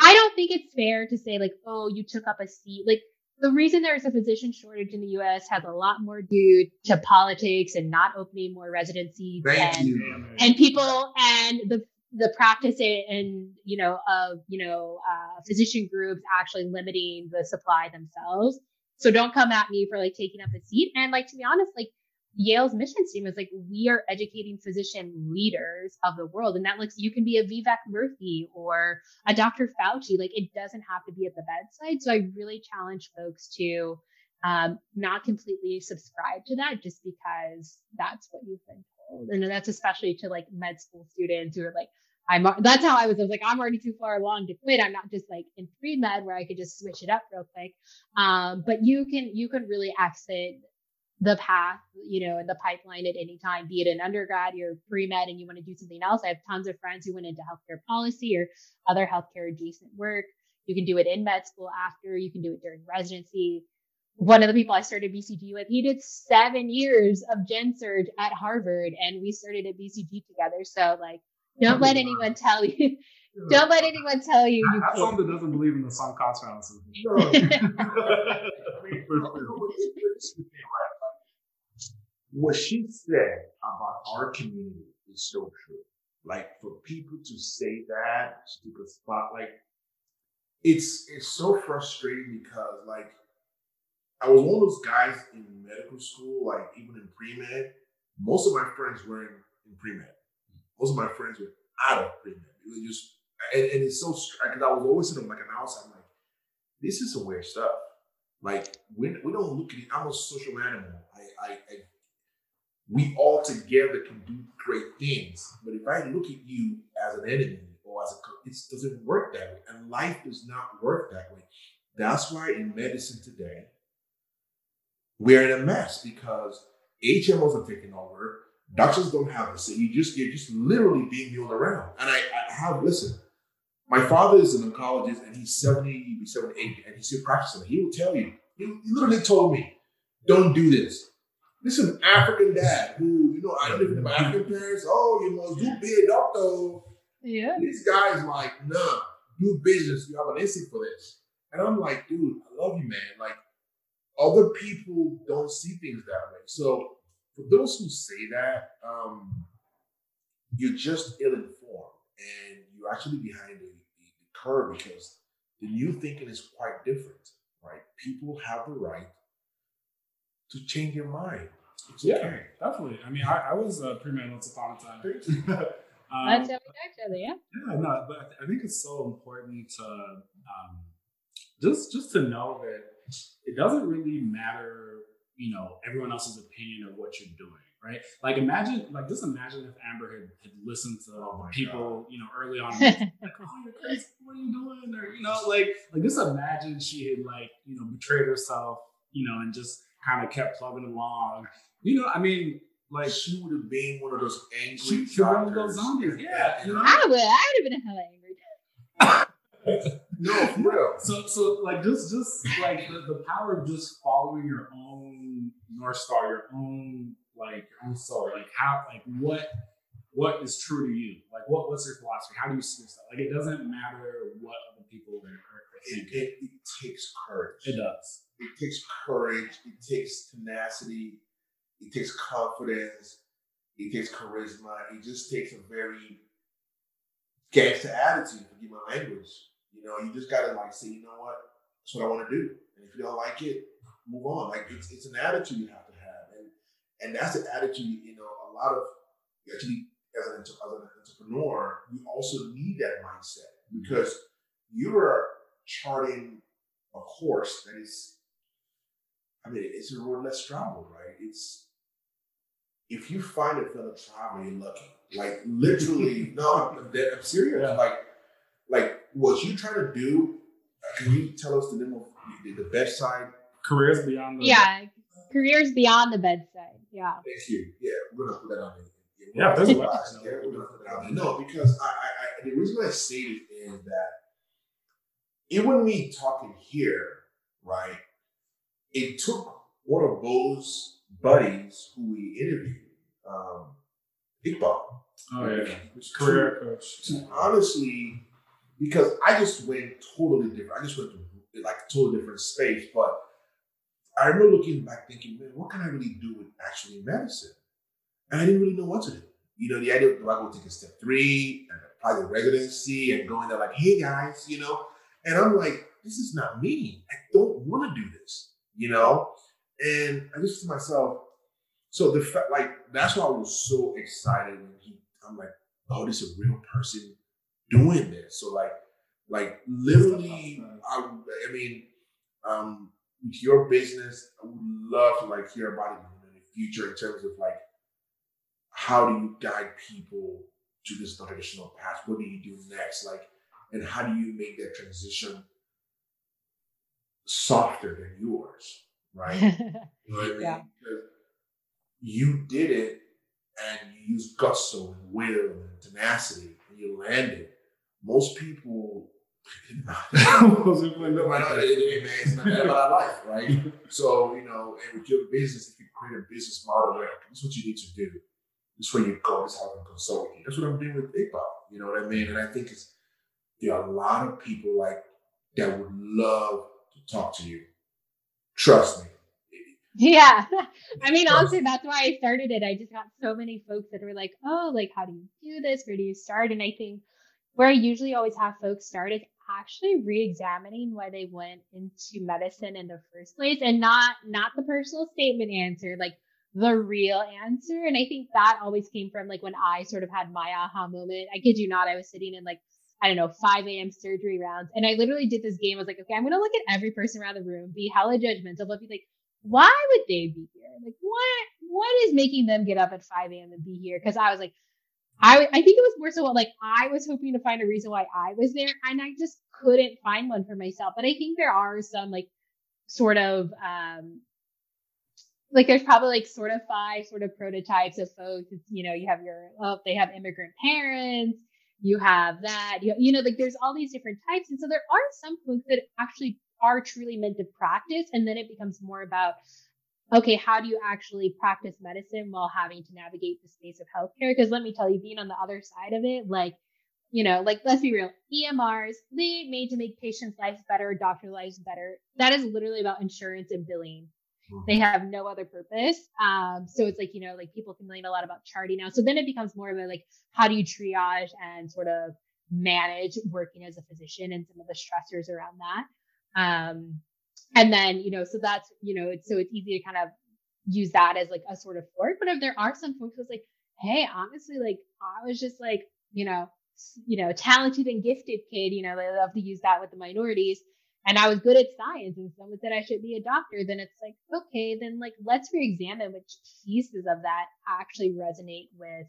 I don't think it's fair to say like, oh, you took up a seat. Like the reason there's a physician shortage in the U.S. has a lot more due to politics and not opening more residencies Thank and you. and people and the the practice and you know of you know uh, physician groups actually limiting the supply themselves. So don't come at me for like taking up a seat. And like to be honest, like Yale's mission statement is like, we are educating physician leaders of the world. And that looks, you can be a Vivek Murthy or a Dr. Fauci. Like it doesn't have to be at the bedside. So I really challenge folks to um, not completely subscribe to that just because that's what you've been told. And that's especially to like med school students who are like, I'm, that's how I was. I was like, I'm already too far along to quit. I'm not just like in pre med where I could just switch it up real quick. Um, but you can, you can really exit the path, you know, in the pipeline at any time, be it an undergrad, you're pre-med and you want to do something else. I have tons of friends who went into healthcare policy or other healthcare adjacent work. You can do it in med school after, you can do it during residency. One of the people I started BCG with, he did seven years of gen surg at Harvard and we started at BCG together. So like, don't let anyone tell you. Don't let anyone tell you. you That's someone that doesn't believe in the sunk cost fallacy what she said about our community is so true. Like for people to say that, to the spot, like it's it's so frustrating because like I was one of those guys in medical school, like even in pre med. Most of my friends were in, in pre med. Most of my friends were out of pre med. They just and, and it's so because I was always in of like an outside, I'm like, this is some weird stuff. Like we, we don't look at it. I'm a social animal. I, I, I we all together can do great things. But if I look at you as an enemy or as a, it doesn't work that way. And life does not work that way. That's why in medicine today, we're in a mess because HMOs are taking over. Doctors don't have a say. You just you're just literally being wheeled around. And I, I have listen. My father is an oncologist and he's 70, he'll be 78, and he's still practicing. He will tell you, he, he literally told me, don't do this. This is an African dad who, you know, I live with my African parents. Oh, you must do be a doctor. Yeah. These guys like, nah, do business. You have an instinct for this. And I'm like, dude, I love you, man. Like, other people don't see things that way. So for those who say that, um, you're just ill-informed and you're actually behind the, the, the curve because the new thinking is quite different, right? People have the right to change your mind. It's yeah, okay. definitely. I mean, I, I was a pre-med once upon a time. um, That's how we actually, yeah. Yeah, no, but I think it's so important to um, just just to know that it doesn't really matter, you know, everyone else's opinion of what you're doing, right? Like imagine, like just imagine if Amber had, had listened to oh people, God. you know, early on, like, oh, you're crazy, what are you doing? Or you know, like like just imagine she had like you know betrayed herself, you know, and just kind of kept plugging along. You know, I mean, like she would have been one of those angry she, she one of those zombies. Yeah, you know? I would. I would have been a hella angry. no, for real. So, so like just, just like the, the power of just following your own north star, your own like your own soul. Like how, like what, what is true to you? Like what, what's your philosophy? How do you see yourself? Like it doesn't matter what other people are, are thinking. It, it, it takes courage. It does. It takes courage. It takes tenacity. It takes confidence. It takes charisma. It just takes a very gangster attitude, forgive my language. You know, you just gotta like say, you know what, that's what I want to do. And if you don't like it, move on. Like it's it's an attitude you have to have, and and that's the attitude. You know, a lot of actually as an, as an entrepreneur, you also need that mindset because you are charting a course that is I mean, it's a road less traveled, right? It's if you find a fellow traveler, you're lucky. Like literally, no, I'm, I'm serious. Yeah. Like, like what you trying to do? Uh, can you tell us the name of the, the bedside? Careers beyond the yeah, careers beyond the bedside. Yeah. Thank you. Yeah, we're gonna put that on there. Yeah, there's a lot. Yeah, we're gonna put that on there. No, because I, I, I, the reason I say it is that even me talking here, right? it took one of those buddies who we interviewed, um, Iqbal. Oh yeah, Which career to, coach. To honestly, because I just went totally different. I just went to like a totally different space. But I remember looking back, thinking, man, what can I really do with actually medicine? And I didn't really know what to do. You know, the idea of do I go take a step three and apply the residency and going there like, hey guys, you know, and I'm like, this is not me. I don't want to do this you know? And I just to myself, so the fact, like, that's why I was so excited when he, I'm like, oh, this is a real person doing this. So, like, like literally, I, I mean, um, with your business, I would love to like hear about it in the future in terms of like, how do you guide people to this non-traditional path? What do you do next? Like, and how do you make that transition softer than yours, right? you know what I mean? Yeah. You did it and you used gusto and will and tenacity and you landed. Most people Most people like, no, hey, man, it's not that about life, right? so, you know, and with your business, if you create a business model where this is what you need to do, this is where you go, this is how I can consult with you. That's what I'm doing with Iqbal. You know what I mean? And I think it's there are a lot of people like that would love to talk to you. Trust me. Yeah. I mean, honestly, that's why I started it. I just got so many folks that were like, oh, like, how do you do this? Where do you start? And I think where I usually always have folks start is actually re-examining why they went into medicine in the first place and not not the personal statement answer like the real answer and i think that always came from like when i sort of had my aha moment i kid you not i was sitting in like I don't know, 5 a.m. surgery rounds. And I literally did this game. I was like, okay, I'm going to look at every person around the room, be hella judgmental, but be like, why would they be here? Like, what, what is making them get up at 5 a.m. and be here? Cause I was like, I, I think it was more so like I was hoping to find a reason why I was there and I just couldn't find one for myself. But I think there are some like sort of, um, like there's probably like sort of five sort of prototypes of folks. You know, you have your, oh, they have immigrant parents you have that you, you know like there's all these different types. And so there are some folks that actually are truly meant to practice and then it becomes more about okay how do you actually practice medicine while having to navigate the space of healthcare? Because let me tell you being on the other side of it like you know like let's be real emrs they made to make patients lives better doctor lives better. That is literally about insurance and billing they have no other purpose. Um, so it's like, you know, like people complain a lot about charting now. So then it becomes more of a like, how do you triage and sort of manage working as a physician and some of the stressors around that. Um, and then, you know, so that's, you know, it's so it's easy to kind of use that as like a sort of fork. But if there are some folks like, hey, honestly, like I was just like, you know, you know, talented and gifted kid, you know, they love to use that with the minorities and I was good at science and someone said I should be a doctor, then it's like, okay, then like let's re-examine which pieces of that actually resonate with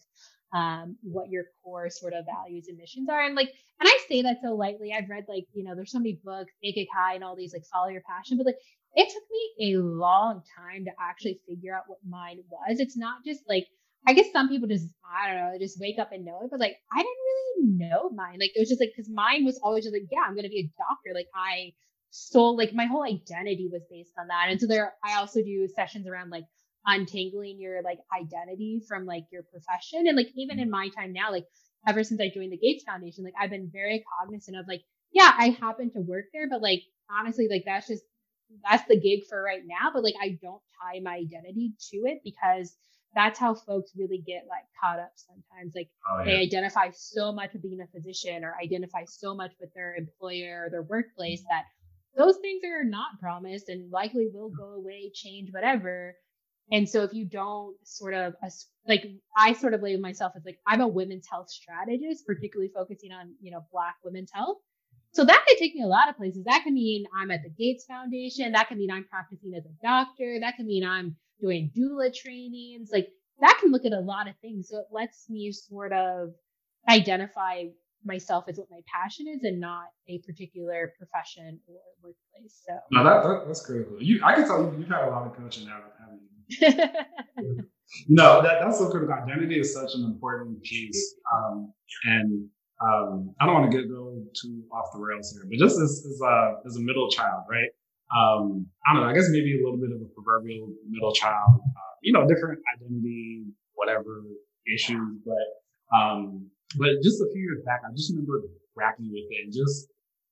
um, what your core sort of values and missions are. And like, and I say that so lightly. I've read like, you know, there's so many books, Ikigai and all these like follow your passion, but like it took me a long time to actually figure out what mine was. It's not just like I guess some people just I don't know, just wake up and know it, but like I didn't really know mine. Like it was just like because mine was always just like, yeah, I'm gonna be a doctor. Like I stole like my whole identity was based on that. And so there I also do sessions around like untangling your like identity from like your profession. And like even in my time now, like ever since I joined the Gates Foundation, like I've been very cognizant of like, yeah, I happen to work there, but like honestly, like that's just that's the gig for right now. But like I don't tie my identity to it because that's how folks really get like caught up sometimes. Like oh, yeah. they identify so much with being a physician or identify so much with their employer or their workplace that those things are not promised and likely will go away, change, whatever. And so if you don't sort of like I sort of label myself as like I'm a women's health strategist, particularly focusing on, you know, black women's health. So that could take me a lot of places. That can mean I'm at the Gates Foundation. That can mean I'm practicing as a doctor. That can mean I'm doing doula trainings. Like that can look at a lot of things. So it lets me sort of identify myself as what my passion is and not a particular profession or workplace. So no, that, that that's critical. You, I can tell you, you've had a lot of coaching now, haven't you? no, that, that's so critical. Identity is such an important piece, um, and um, I don't want to get go too off the rails here, but just as as a as a middle child, right? Um, I don't know. I guess maybe a little bit of a proverbial middle child. Uh, you know, different identity, whatever issues, but um, but just a few years back, I just remember grappling with it and just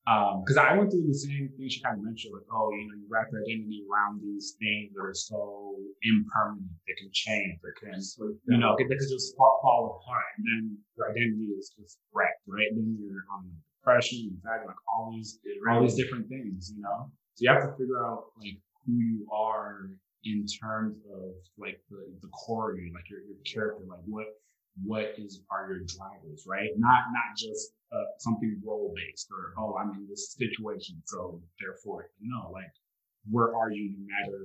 because um, I went through the same thing she kind of mentioned, like, oh, you know, you wrap your identity around these things that are so impermanent, they can change, they can, you know, they can just fall, fall apart, and then your identity is just wrecked, right? And then you're on depression, anxiety, like all these, all these different things, you know. So you have to figure out like who you are in terms of like the, the core of you, like your, your character, like what what is are your drivers, right? Not not just uh, something role based or oh I'm in this situation, so therefore no, like where are you no matter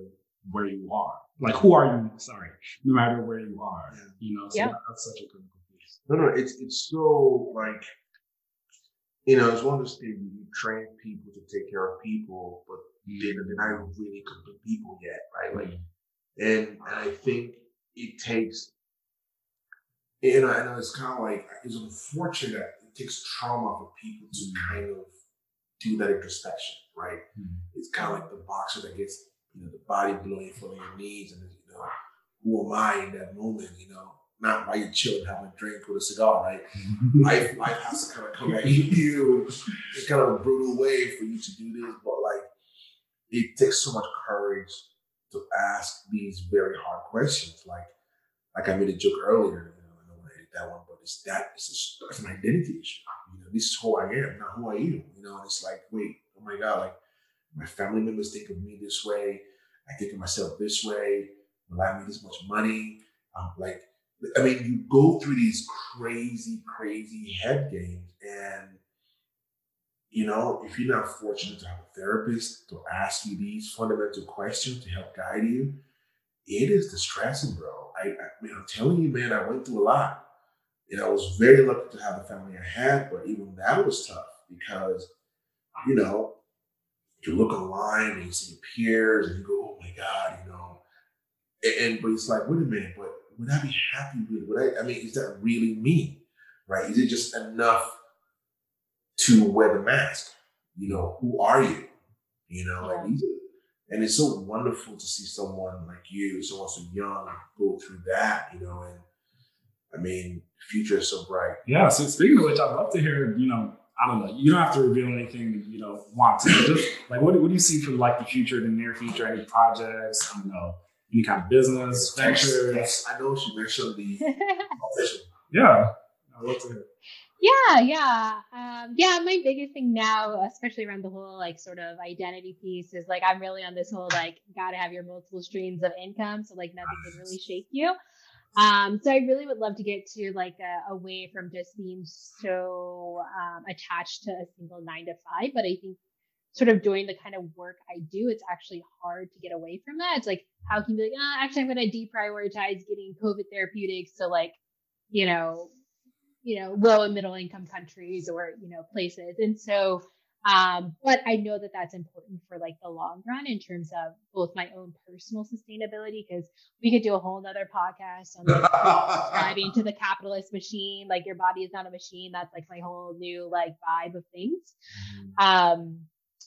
where you are? Like who are you? Sorry, no matter where you are, you know. So yeah. that's such a critical piece. No, no, it's it's so like you know, it's one of those things you train people to take care of people, but they're, they're not even really complete people yet, right? Like, and, and I think it takes you know, and it's kind of like it's unfortunate that it takes trauma for people to kind of do that introspection, right? Mm-hmm. It's kind of like the boxer that gets you know the body front of your knees, and you know, who am I in that moment? You know, not while you're chilling, having a drink with a cigar, right? life, life has to kind of come at you in kind of a brutal way for you to do this, but like it takes so much courage to ask these very hard questions. Like, like I made a joke earlier you know, I don't want to edit that one, but it's that it's, a, it's an identity issue. You know, this is who I am, not who I am. You know, and it's like, wait, oh my God, like my family members think of me this way. I think of myself this way. Will I make this much money? I'm like, I mean, you go through these crazy, crazy head games, and you know, if you're not fortunate to have a therapist to ask you these fundamental questions to help guide you, it is distressing, bro. I, I mean, I'm telling you, man, I went through a lot. And I was very lucky to have the family I had, but even that was tough because, you know, you look online and you see your peers and you go, oh my God, you know. And, and but it's like, wait a minute, but would I be happy with would I I mean, is that really me? Right? Is it just enough to wear the mask? You know, who are you? You know, like these and it's so wonderful to see someone like you, someone so young, go through that, you know, and I mean, the future is so bright. Yeah. So speaking of which, I'd love to hear, you know, I don't know. You don't have to reveal anything you know want to. Just like what, what do you see for like the future, the near future? Any projects? I don't know. Any kind of business ventures? Yes, I know she mentioned the Yeah, I'd love to hear. Yeah, yeah, um, yeah. My biggest thing now, especially around the whole like sort of identity piece, is like I'm really on this whole like gotta have your multiple streams of income, so like nothing can really shake you. Um, so I really would love to get to like a, away from just being so um, attached to a single nine to five. But I think sort of doing the kind of work I do, it's actually hard to get away from that. It's like how can you be like, oh, actually, I'm going to deprioritize getting COVID therapeutics to like, you know, you know, low and middle income countries or you know places. And so um, but I know that that's important for like the long run in terms of both my own personal sustainability, because we could do a whole nother podcast on like, subscribing to the capitalist machine. Like your body is not a machine. That's like my whole new like vibe of things. Mm-hmm. Um,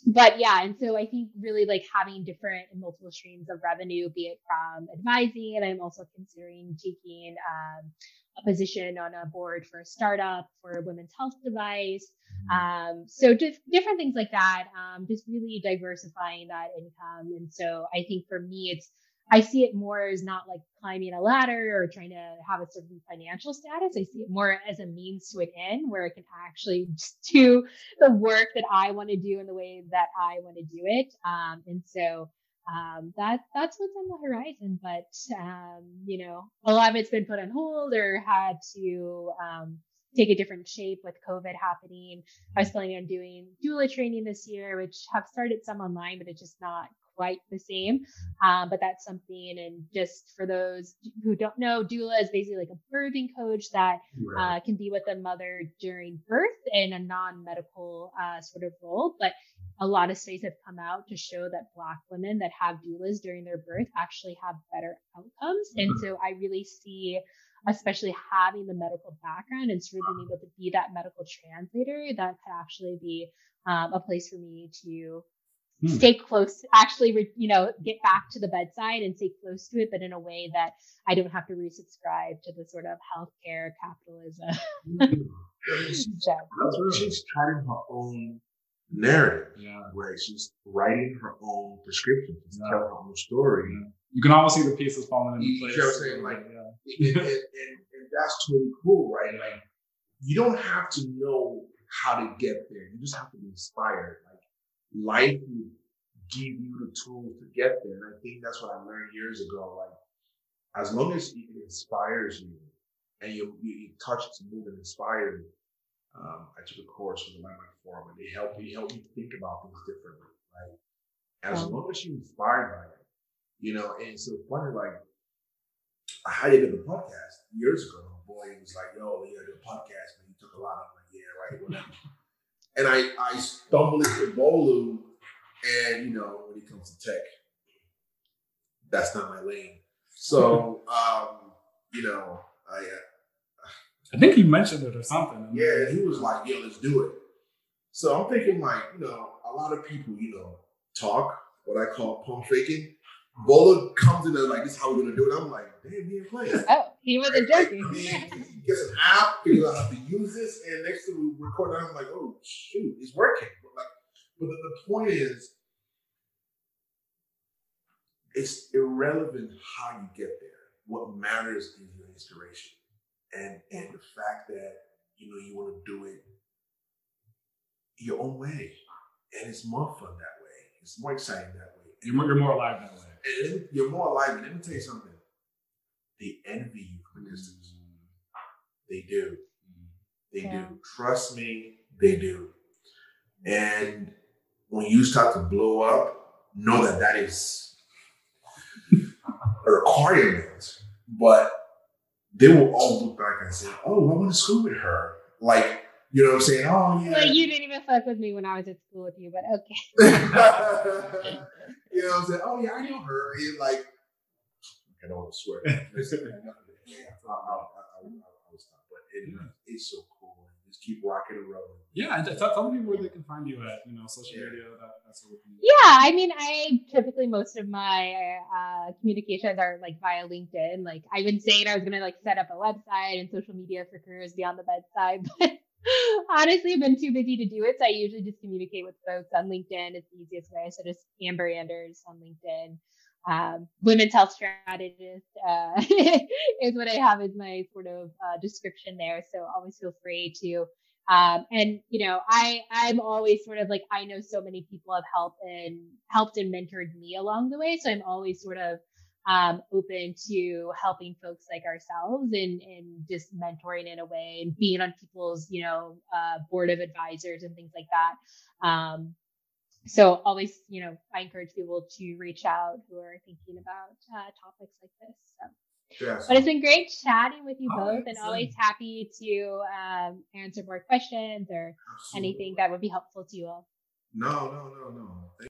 but yeah, and so I think really like having different and multiple streams of revenue, be it from advising, and I'm also considering taking um, a position on a board for a startup for a women's health device. Mm-hmm. Um, so just different things like that. Um, just really diversifying that income. And so I think for me, it's I see it more as not like climbing a ladder or trying to have a certain financial status. I see it more as a means to an end where I can actually do the work that I want to do in the way that I want to do it. Um, and so um, that that's what's on the horizon. But um, you know, a lot of it's been put on hold or had to um, take a different shape with COVID happening. I was planning on doing doula training this year, which have started some online, but it's just not quite the same. Um, but that's something. And just for those who don't know, doula is basically like a birthing coach that uh, can be with the mother during birth in a non-medical uh, sort of role. But a lot of studies have come out to show that Black women that have doulas during their birth actually have better outcomes. And mm-hmm. so I really see, especially having the medical background and sort of being able to be that medical translator, that could actually be um, a place for me to hmm. stay close, actually, you know, get back to the bedside and stay close to it, but in a way that I don't have to resubscribe to the sort of healthcare capitalism. So, She's charting her own narrative yeah. where she's writing her own prescription, she's yeah. telling her own story. Yeah. You can almost see the pieces falling into place. You know what I'm saying? Like, yeah. and, and, and, and that's totally cool, right? Like, you don't have to know how to get there. You just have to be inspired. Life will give you the tools to get there. And I think that's what I learned years ago. Like, as long as it inspires you and you, you, you touch to move and inspire you, um, I took a course with the Landmark Forum, and they helped me help me think about things differently. Right? As um, long as you're inspired by it, you know. And so funny, like I had it in the podcast years ago. My boy was like, "Yo, you gotta do a podcast," and he took a lot. I'm like, "Yeah, right, whatever." and I I stumbled into Bolu, and you know, when it comes to tech, that's not my lane. So, um, you know, I uh, I think he mentioned it or something. Yeah, he was like, "Yeah, let's do it." So I'm thinking, like, you know, a lot of people, you know, talk what I call pump faking. Bolu comes in there like, "This is how we're gonna do it." I'm like, "Damn, he ain't playing." Oh, he wasn't right? joking. Like, he gets an app, figures out how to use this, and next to we record I'm like, "Oh shoot, it's working." But like, but the, the point is, it's irrelevant how you get there. What matters is your inspiration and and the fact that you know you want to do it your own way, and it's more fun that way. It's more exciting that way. You're more, you're more alive that way. And you're more alive. And let me tell you something. They envy you for distance. Mm-hmm. They do. They yeah. do. Trust me, they do. And when you start to blow up, know that that is a requirement. But they will all look back and say, "Oh, I went to school with her." Like, you know what I'm saying? Oh, yeah. Well, you didn't even fuck with me when I was at school with you, but okay. you know what I'm saying? Oh, yeah, I know her. And like, I don't want to swear. yeah, I, I, I, I, was not, but it, it's so cool. just keep rocking and rolling. Yeah, and tell, tell people where they can find you at, you know, social yeah. media, that, that sort of thing. Yeah, I mean, I typically most of my uh, communications are like via LinkedIn. Like I've been saying I was gonna like set up a website and social media for careers beyond the bedside, but honestly, I've been too busy to do it. So I usually just communicate with folks on LinkedIn. It's the easiest way. So just Amber Anders on LinkedIn. Um, women's health strategist uh, is what I have as my sort of uh, description there. So always feel free to. Um, and you know, I I'm always sort of like I know so many people have helped and helped and mentored me along the way. So I'm always sort of um, open to helping folks like ourselves and and just mentoring in a way and being on people's you know uh, board of advisors and things like that. Um, so always, you know, I encourage people to reach out who are thinking about uh, topics like this. So. Yes. But it's been great chatting with you oh, both, and always happy to um, answer more questions or Absolutely. anything that would be helpful to you all. No, no, no, no. Thank